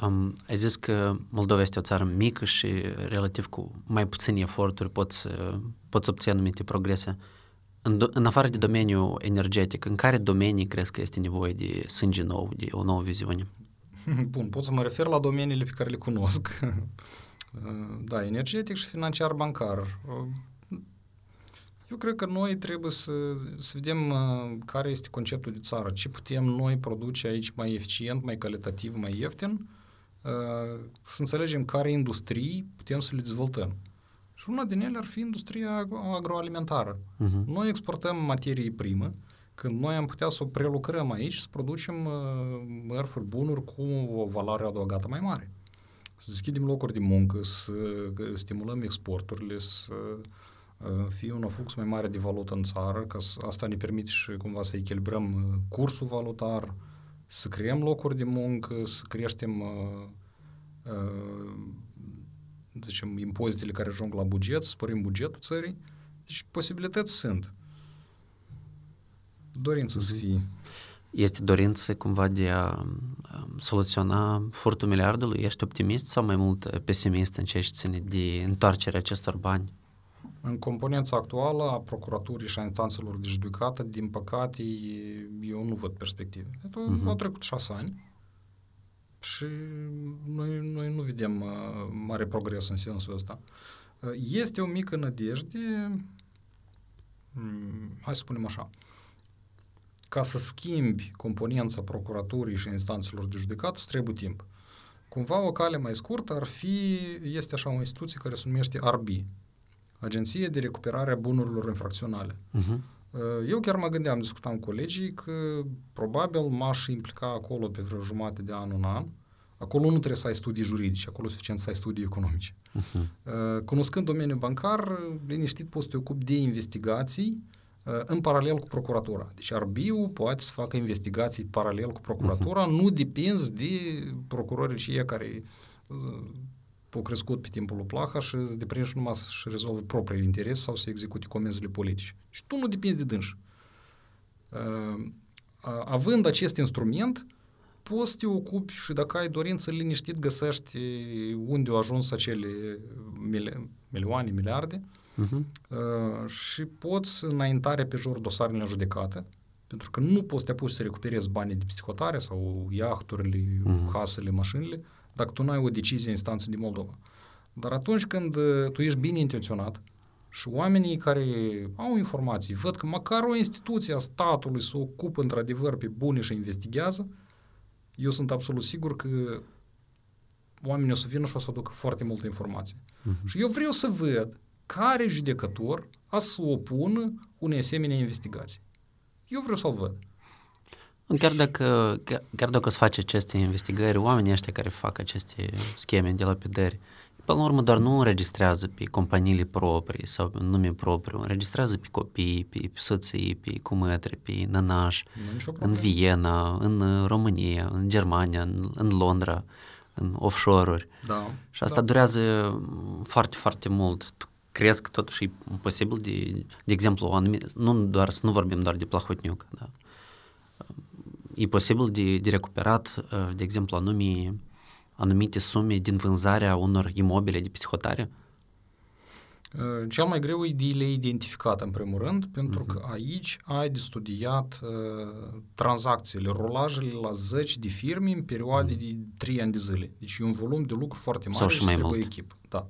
Um, ai zis că Moldova este o țară mică și relativ cu mai puține eforturi poți, poți obține anumite progrese. În, în afară de domeniul energetic, în care domenii crezi că este nevoie de sânge nou, de o nouă viziune? Bun, pot să mă refer la domeniile pe care le cunosc. Da, energetic și financiar bancar. Eu cred că noi trebuie să, să vedem uh, care este conceptul de țară, ce putem noi produce aici mai eficient, mai calitativ, mai ieftin, uh, să înțelegem care industrii putem să le dezvoltăm. Și una din ele ar fi industria agroalimentară. Uh-huh. Noi exportăm materie primă, când noi am putea să o prelucrăm aici, să producem uh, mărfuri, bunuri cu o valoare adăugată mai mare. Să deschidem locuri de muncă, să stimulăm exporturile, să uh, fie un flux mai mare de valută în țară, că asta ne permite și cumva să echilibrăm uh, cursul valutar, să creăm locuri de muncă, să creștem zicem, impozitele care ajung la buget, să sporim bugetul țării. Deci posibilități sunt dorință să mhm. fie. Este dorință cumva de a um, soluționa furtul miliardului? Ești optimist sau mai mult pesimist în ce ține de întoarcerea acestor bani? În componența actuală a procuraturii și a instanțelor de judecată, din păcate, eu nu văd perspective. Uh-huh. Au trecut șase ani și noi, noi nu vedem uh, mare progres în sensul ăsta. Uh, este o mică nădejde, um, hai să spunem așa, uh, ca să schimbi componența procuraturii și instanțelor de judecat, îți trebuie timp. Cumva o cale mai scurtă ar fi, este așa o instituție care se numește ARBI, Agenție de Recuperare a Bunurilor Infracționale. Uh-huh. Eu chiar mă gândeam, discutam cu colegii că probabil m-aș implica acolo pe vreo jumate de an, un an. Acolo nu trebuie să ai studii juridice, acolo e suficient să ai studii economice. Uh-huh. Cunoscând domeniul bancar, liniștit poți să te ocupi de investigații, în paralel cu procuratura. Deci arbiu poate să facă investigații paralel cu procuratura, uh-huh. nu depinzi de procurorii cei care uh, au crescut pe timpul lui Plaha și îți deprinși numai să rezolve propriile interese sau să execute comenzile politice. Și tu nu depinzi de dânși. Uh, având acest instrument, poți să te ocupi și dacă ai dorință liniștit găsești unde au ajuns acele mili- milioane, miliarde uh-huh. și poți înaintare pe jur dosarele în judecată, pentru că nu poți să te apuci să recuperezi banii de psihotare sau iahturile, uh-huh. casele, mașinile, dacă tu nu ai o decizie în instanță din Moldova. Dar atunci când tu ești bine intenționat și oamenii care au informații văd că măcar o instituție a statului se ocupă într-adevăr pe bune și investigează, eu sunt absolut sigur că oamenii o să vină și o să aducă foarte multă informație. Uh-huh. Și eu vreau să văd care judecător a să opună unei asemenea investigații. Eu vreau să-l văd. Chiar dacă, chiar dacă se face aceste investigări, oamenii ăștia care fac aceste scheme de lapidări, Până la urmă, doar nu înregistrează pe companiile proprii sau pe nume propriu, înregistrează pe copii, pe, pe soții, pe cumătri, pe nănași, în Viena, în România, în Germania, în, în Londra, în offshore-uri. Da. Și asta da. durează foarte, foarte mult. Tu crezi că totuși e posibil, de, de exemplu, anumit, nu, doar, să nu vorbim doar de plahotniuc, da. E posibil de, de recuperat, de exemplu, anumii anumite sume din vânzarea unor imobile de psihotare? Uh, cel mai greu e de le identificat, în primul rând, pentru uh-huh. că aici ai de studiat uh, tranzacțiile, rolajele la zeci de firme în perioade uh-huh. de 3 ani de zile. Deci e un volum de lucru foarte mare Sau și, și mai trebuie mult. echipă. Da.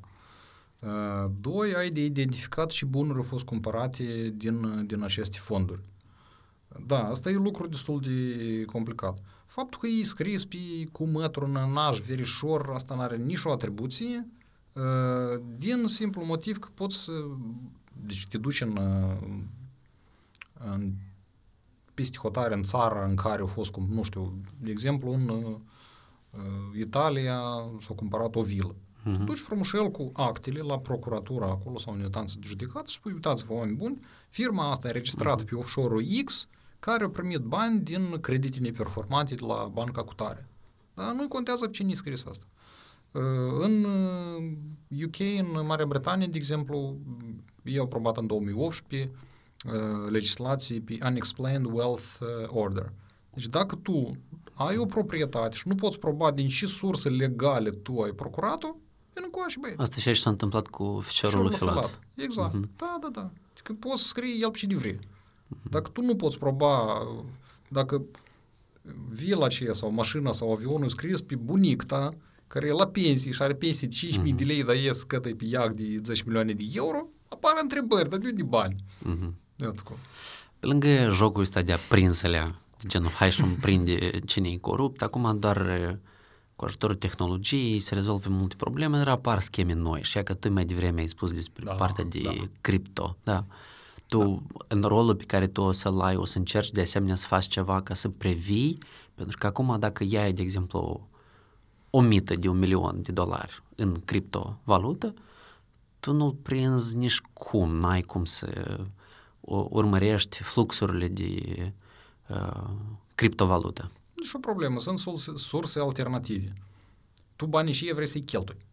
Uh, doi, ai de identificat și bunuri au fost cumpărate din, din aceste fonduri. Da, asta e lucru destul de complicat. Faptul că e scris pe cu mătru, nănaș, verișor, asta nu are nicio atribuție, uh, din simplu motiv că poți să... Deci te duci în, uh, în peste hotare în țara în care au fost, cum, nu știu, de exemplu, în uh, Italia s-a cumpărat o vilă. Uh-huh. Te duci frumușel cu actele la procuratura acolo sau în instanță de judecat și spui, uitați-vă, oameni buni, firma asta e registrată uh-huh. pe offshore-ul X, care au primit bani din credite neperformante de la banca cu tare. Dar nu contează pe cine scris asta. Uh, în UK, uh, în Marea Britanie, de exemplu, ei au aprobat în 2018 uh, legislații pe Unexplained Wealth Order. Deci dacă tu ai o proprietate și nu poți proba din ce surse legale tu ai procurat-o, vină cu și băi. Asta și s-a întâmplat cu ficierul filat. Exact. Uh-huh. Da, da, da. Că poți să scrii el pe cine vrei. Dacă tu nu poți proba, dacă vila aceea sau mașina sau avionul scris pe bunic ta, care e la pensie și are pensie de 5.000 uh-huh. de lei, dar ies cătă pe iac de 10 milioane de euro, apar întrebări, dar de unde bani? Uh-huh. Pe lângă jocul ăsta de aprinsele, genul hai și prinde cine e corupt, acum doar cu ajutorul tehnologiei se rezolvă multe probleme, dar apar scheme noi. Și că tu mai devreme ai spus despre da, partea de da. cripto. Da tu, da. în rolul pe care tu o să-l ai, o să încerci de asemenea să faci ceva ca să previi, pentru că acum dacă iai, de exemplu, o mită de un milion de dolari în criptovalută, tu nu-l prinzi nici cum, n-ai cum să urmărești fluxurile de uh, criptovalută. Nici o problemă, sunt surse alternative. Tu banii și ei vrei să-i cheltui.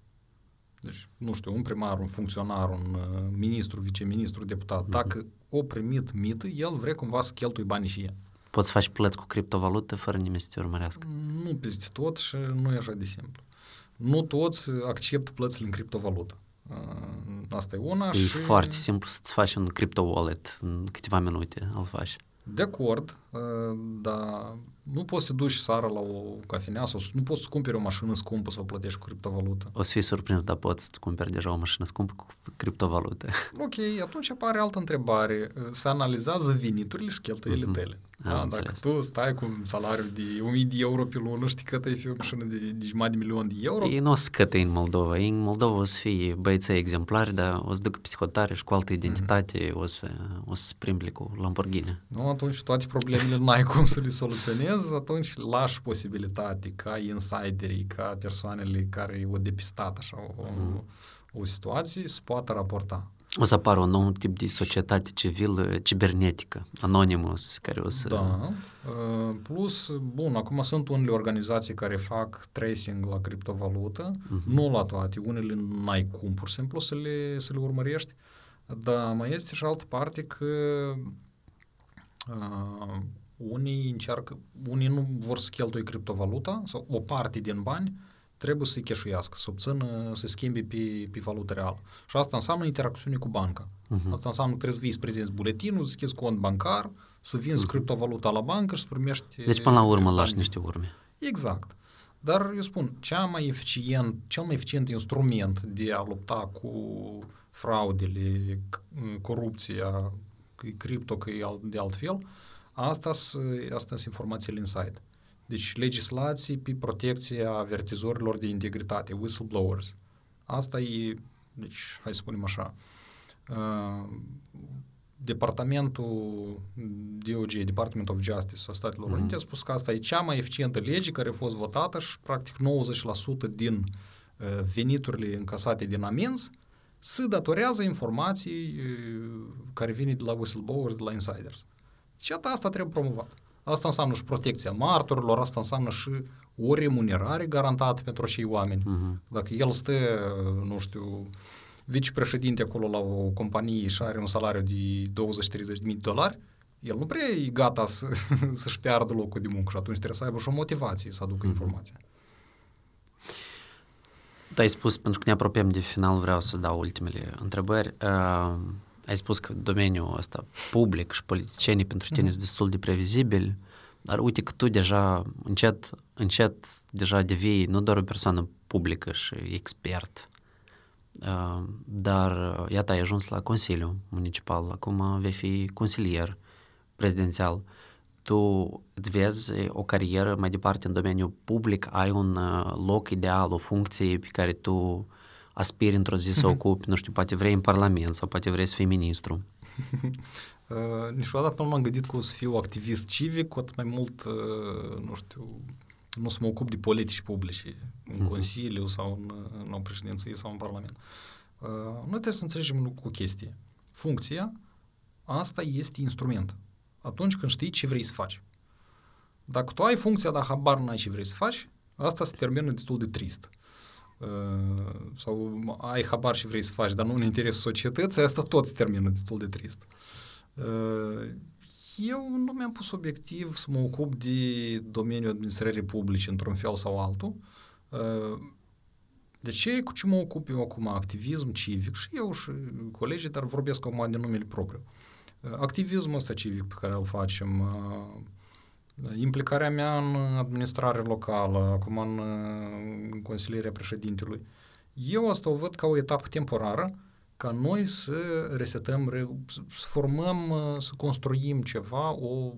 Deci, nu știu, un primar, un funcționar, un uh, ministru, viceministru, deputat, uh-huh. dacă o primit mită, el vrea cumva să cheltui banii și el. Poți face plăți cu criptovalută fără nimeni să te urmărească? Nu peste tot și nu e așa de simplu. Nu toți acceptă plățile în criptovalută. Uh, asta e una e și... E foarte simplu să-ți faci un crypto wallet în câteva minute, îl faci. De acord, uh, dar nu poți să te duci seara la o cafenea sau nu poți să cumperi o mașină scumpă sau plătești cu criptovalută. O să fii surprins, dar poți să cumperi deja o mașină scumpă cu criptovalută. Ok, atunci apare altă întrebare. Se analizează veniturile și cheltuielile uh-huh. tale. Da? Dacă tu stai cu un salariu de 1000 de euro pe lună, știi că te fi o mașină de, de jumătate de milion de euro? Ei nu o să căte în Moldova. Ei în Moldova o să fie băieței exemplari, dar o să ducă psihotare și cu altă identitate uh-huh. o să, o să sprimble cu Lamborghini. Nu, atunci toate problemele n-ai cum să le soluționezi, atunci lași posibilitate ca insiderii, ca persoanele care au depistat așa o, uh-huh. o, o situație să poată raporta. O să apară un nou tip de societate civilă cibernetică, Anonymous, care o să... Da. Uh, plus, bun, acum sunt unele organizații care fac tracing la criptovalută, uh-huh. nu la toate, unele n-ai cum, pur și simplu, să le, să le urmărești, dar mai este și altă parte că uh, unii încearcă, unii nu vor să cheltuie criptovaluta sau o parte din bani trebuie să-i cheșuiască, să obțină, să schimbe pe, pe valută reală. Și asta înseamnă interacțiune cu banca. Uh-huh. Asta înseamnă că trebuie să vii să prezinți buletinul, să schizi cont bancar, să vinzi uh-huh. criptovaluta la bancă și să primești... Deci până la urmă lași niște urme. Exact. Dar eu spun, cea mai eficient, cel mai eficient instrument de a lupta cu fraudele, corupția, că e cripto, că e de altfel, asta sunt informațiile inside. Deci legislații pe protecția avertizorilor de integritate, whistleblowers. Asta e, deci, hai să spunem așa, uh, Departamentul DOJ, Department of Justice a Statelor mm-hmm. Unite a spus că asta e cea mai eficientă lege care a fost votată și practic 90% din uh, veniturile încasate din amenzi se datorează informații uh, care vin de la whistleblowers, de la insiders. Și asta trebuie promovat. Asta înseamnă și protecția martorilor, asta înseamnă și o remunerare garantată pentru acei oameni. Uh-huh. Dacă el stă, nu știu, vicepreședinte acolo la o companie și are un salariu de 20-30 de dolari, el nu prea e gata să, să-și piardă locul de muncă și atunci trebuie să aibă și o motivație să aducă uh-huh. informația. Da, ai spus, pentru că ne apropiem de final, vreau să dau ultimele întrebări. Uh, ai spus că domeniul ăsta public și politicienii pentru tine mm-hmm. sunt destul de previzibili, dar uite că tu deja încet, încet deja devii nu doar o persoană publică și expert, uh, dar uh, iată ai ajuns la Consiliu Municipal, acum vei fi consilier prezidențial. Tu îți vezi o carieră mai departe în domeniul public, ai un uh, loc ideal, o funcție pe care tu aspiri într-o zi să ocupi, nu știu, poate vrei în Parlament sau poate vrei să fii ministru? uh, niciodată nu m-am gândit că o să fiu activist civic, cu atât mai mult, uh, nu știu, nu să mă ocup de politici publice în uh-huh. Consiliu sau în, în o președinție sau în Parlament. Uh, noi trebuie să înțelegem o chestie. Funcția, asta este instrument. Atunci când știi ce vrei să faci. Dacă tu ai funcția, dar habar n-ai ce vrei să faci, asta se termină destul de trist. Uh, Uh, sau ai habar și vrei să faci, dar nu în interesul societății, asta tot se termină destul de trist. Uh, eu nu mi-am pus obiectiv să mă ocup de domeniul administrării publice într-un fel sau altul. Uh, de ce? Cu ce mă ocup eu acum? Activism civic și eu și colegii, dar vorbesc acum de numele propriu. Activismul ăsta civic pe care îl facem, Implicarea mea în administrare locală, acum în, în consilierea președintelui, eu asta o văd ca o etapă temporară, ca noi să resetăm, să formăm, să construim ceva, o,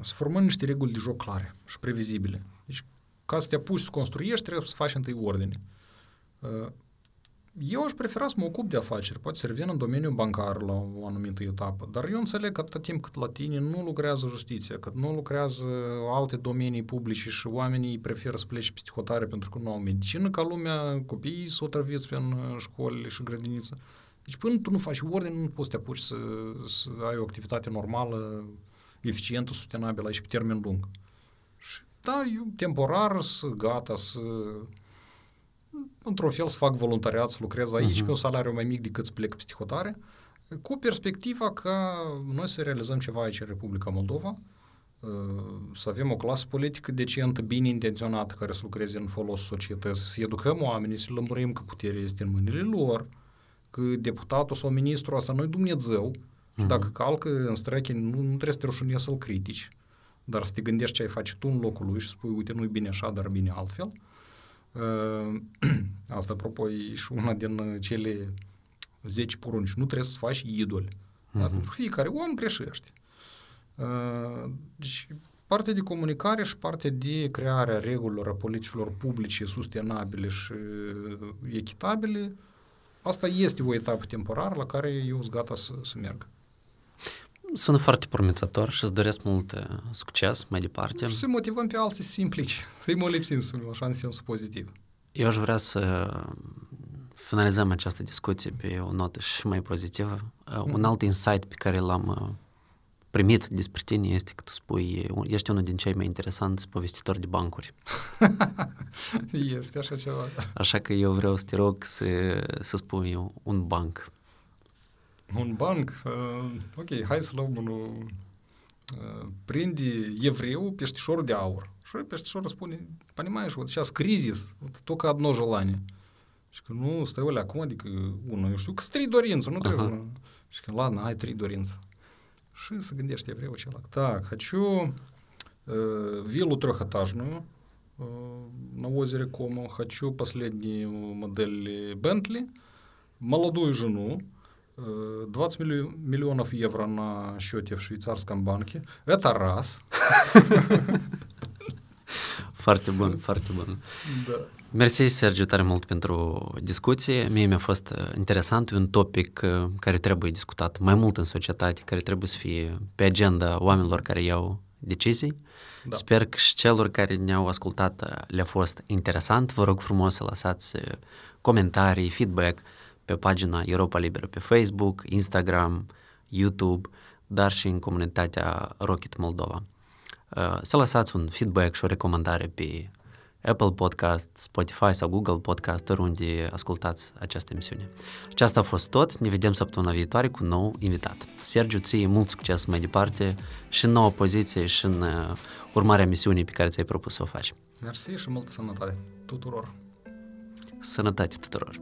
să formăm niște reguli de joc clare și previzibile. Deci, ca să te apuci să construiești, trebuie să faci întâi ordine. Eu aș prefera să mă ocup de afaceri, poate să revin în domeniul bancar la o anumită etapă, dar eu înțeleg că atât timp cât la tine nu lucrează justiția, cât nu lucrează alte domenii publice și oamenii preferă să plece peste hotare pentru că nu au medicină ca lumea, copiii să o trăviți în uh, școli și grădiniță. Deci până tu nu faci ordine, nu poți să te apuci să, să ai o activitate normală, eficientă, sustenabilă și pe termen lung. Și da, eu temporar să gata să într-un fel să fac voluntariat, să lucrez aici uh-huh. pe un salariu mai mic decât să plec peste hotare, cu perspectiva ca noi să realizăm ceva aici în Republica Moldova, uh, să avem o clasă politică decentă, bine intenționată, care să lucreze în folos societății, să educăm oamenii, să lămurim că puterea este în mâinile lor, că deputatul sau ministrul asta nu e Dumnezeu, uh-huh. și dacă calcă în străchi, nu, nu trebuie să te rușine să-l critici, dar să te gândești ce ai face tu în locul lui și spui, uite, nu-i bine așa, dar bine altfel. Uh, Asta, apropo, e și una din cele 10 porunci. Nu trebuie să faci idoli. Uh-huh. Pentru fiecare om greșește. Deci, partea de comunicare și partea de crearea regulilor, a politicilor publice sustenabile și echitabile, asta este o etapă temporară la care eu sunt gata să, să merg. Sună foarte promițător și îți doresc mult succes mai departe. Și să motivăm pe alții simplici, să-i molipsim așa în sensul pozitiv. Eu aș vrea să finalizăm această discuție pe o notă și mai pozitivă. Mm. Un alt insight pe care l-am primit despre tine este că tu spui, ești unul din cei mai interesanți povestitori de bancuri. este așa ceva. Așa că eu vreau să te rog să, să spui un banc. Un banc? Uh, ok, hai să luăm unul prinde evreu peștișorul de aur. Și peștișorul spune, понимаешь, вот сейчас кризис, вот только одно желание. Și că nu, stai olea, acum adică unul, eu știu că trei dorințe, nu trebuie să... Și că, ладно, ai trei dorințe. Și se gândește evreul celălalt. Так, хочу э, виллу трехэтажную э, на озере Комо, хочу последнюю модель Bentley, молодую жену, 20 миллионов евро на счете в швейцарском банке. Это раз. Foarte bun, foarte bun. Da. Mersi, Sergiu, tare mult pentru discuție. Mie mi-a fost interesant, un topic care trebuie discutat mai mult în societate, care trebuie să fie pe agenda oamenilor care iau decizii. Da. Sper că și celor care ne-au ascultat le-a fost interesant. Vă rog frumos să lăsați comentarii, feedback pe pagina Europa Liberă pe Facebook, Instagram, YouTube, dar și în comunitatea Rocket Moldova. Să lăsați un feedback și o recomandare pe Apple Podcast, Spotify sau Google Podcast, oriunde ascultați această emisiune. Aceasta a fost tot. Ne vedem săptămâna viitoare cu un nou invitat. Sergiu, ție mult succes mai departe și în nouă poziție și în urmarea misiunii pe care ți-ai propus să o faci. Mersi și multă sănătate tuturor! Sănătate tuturor!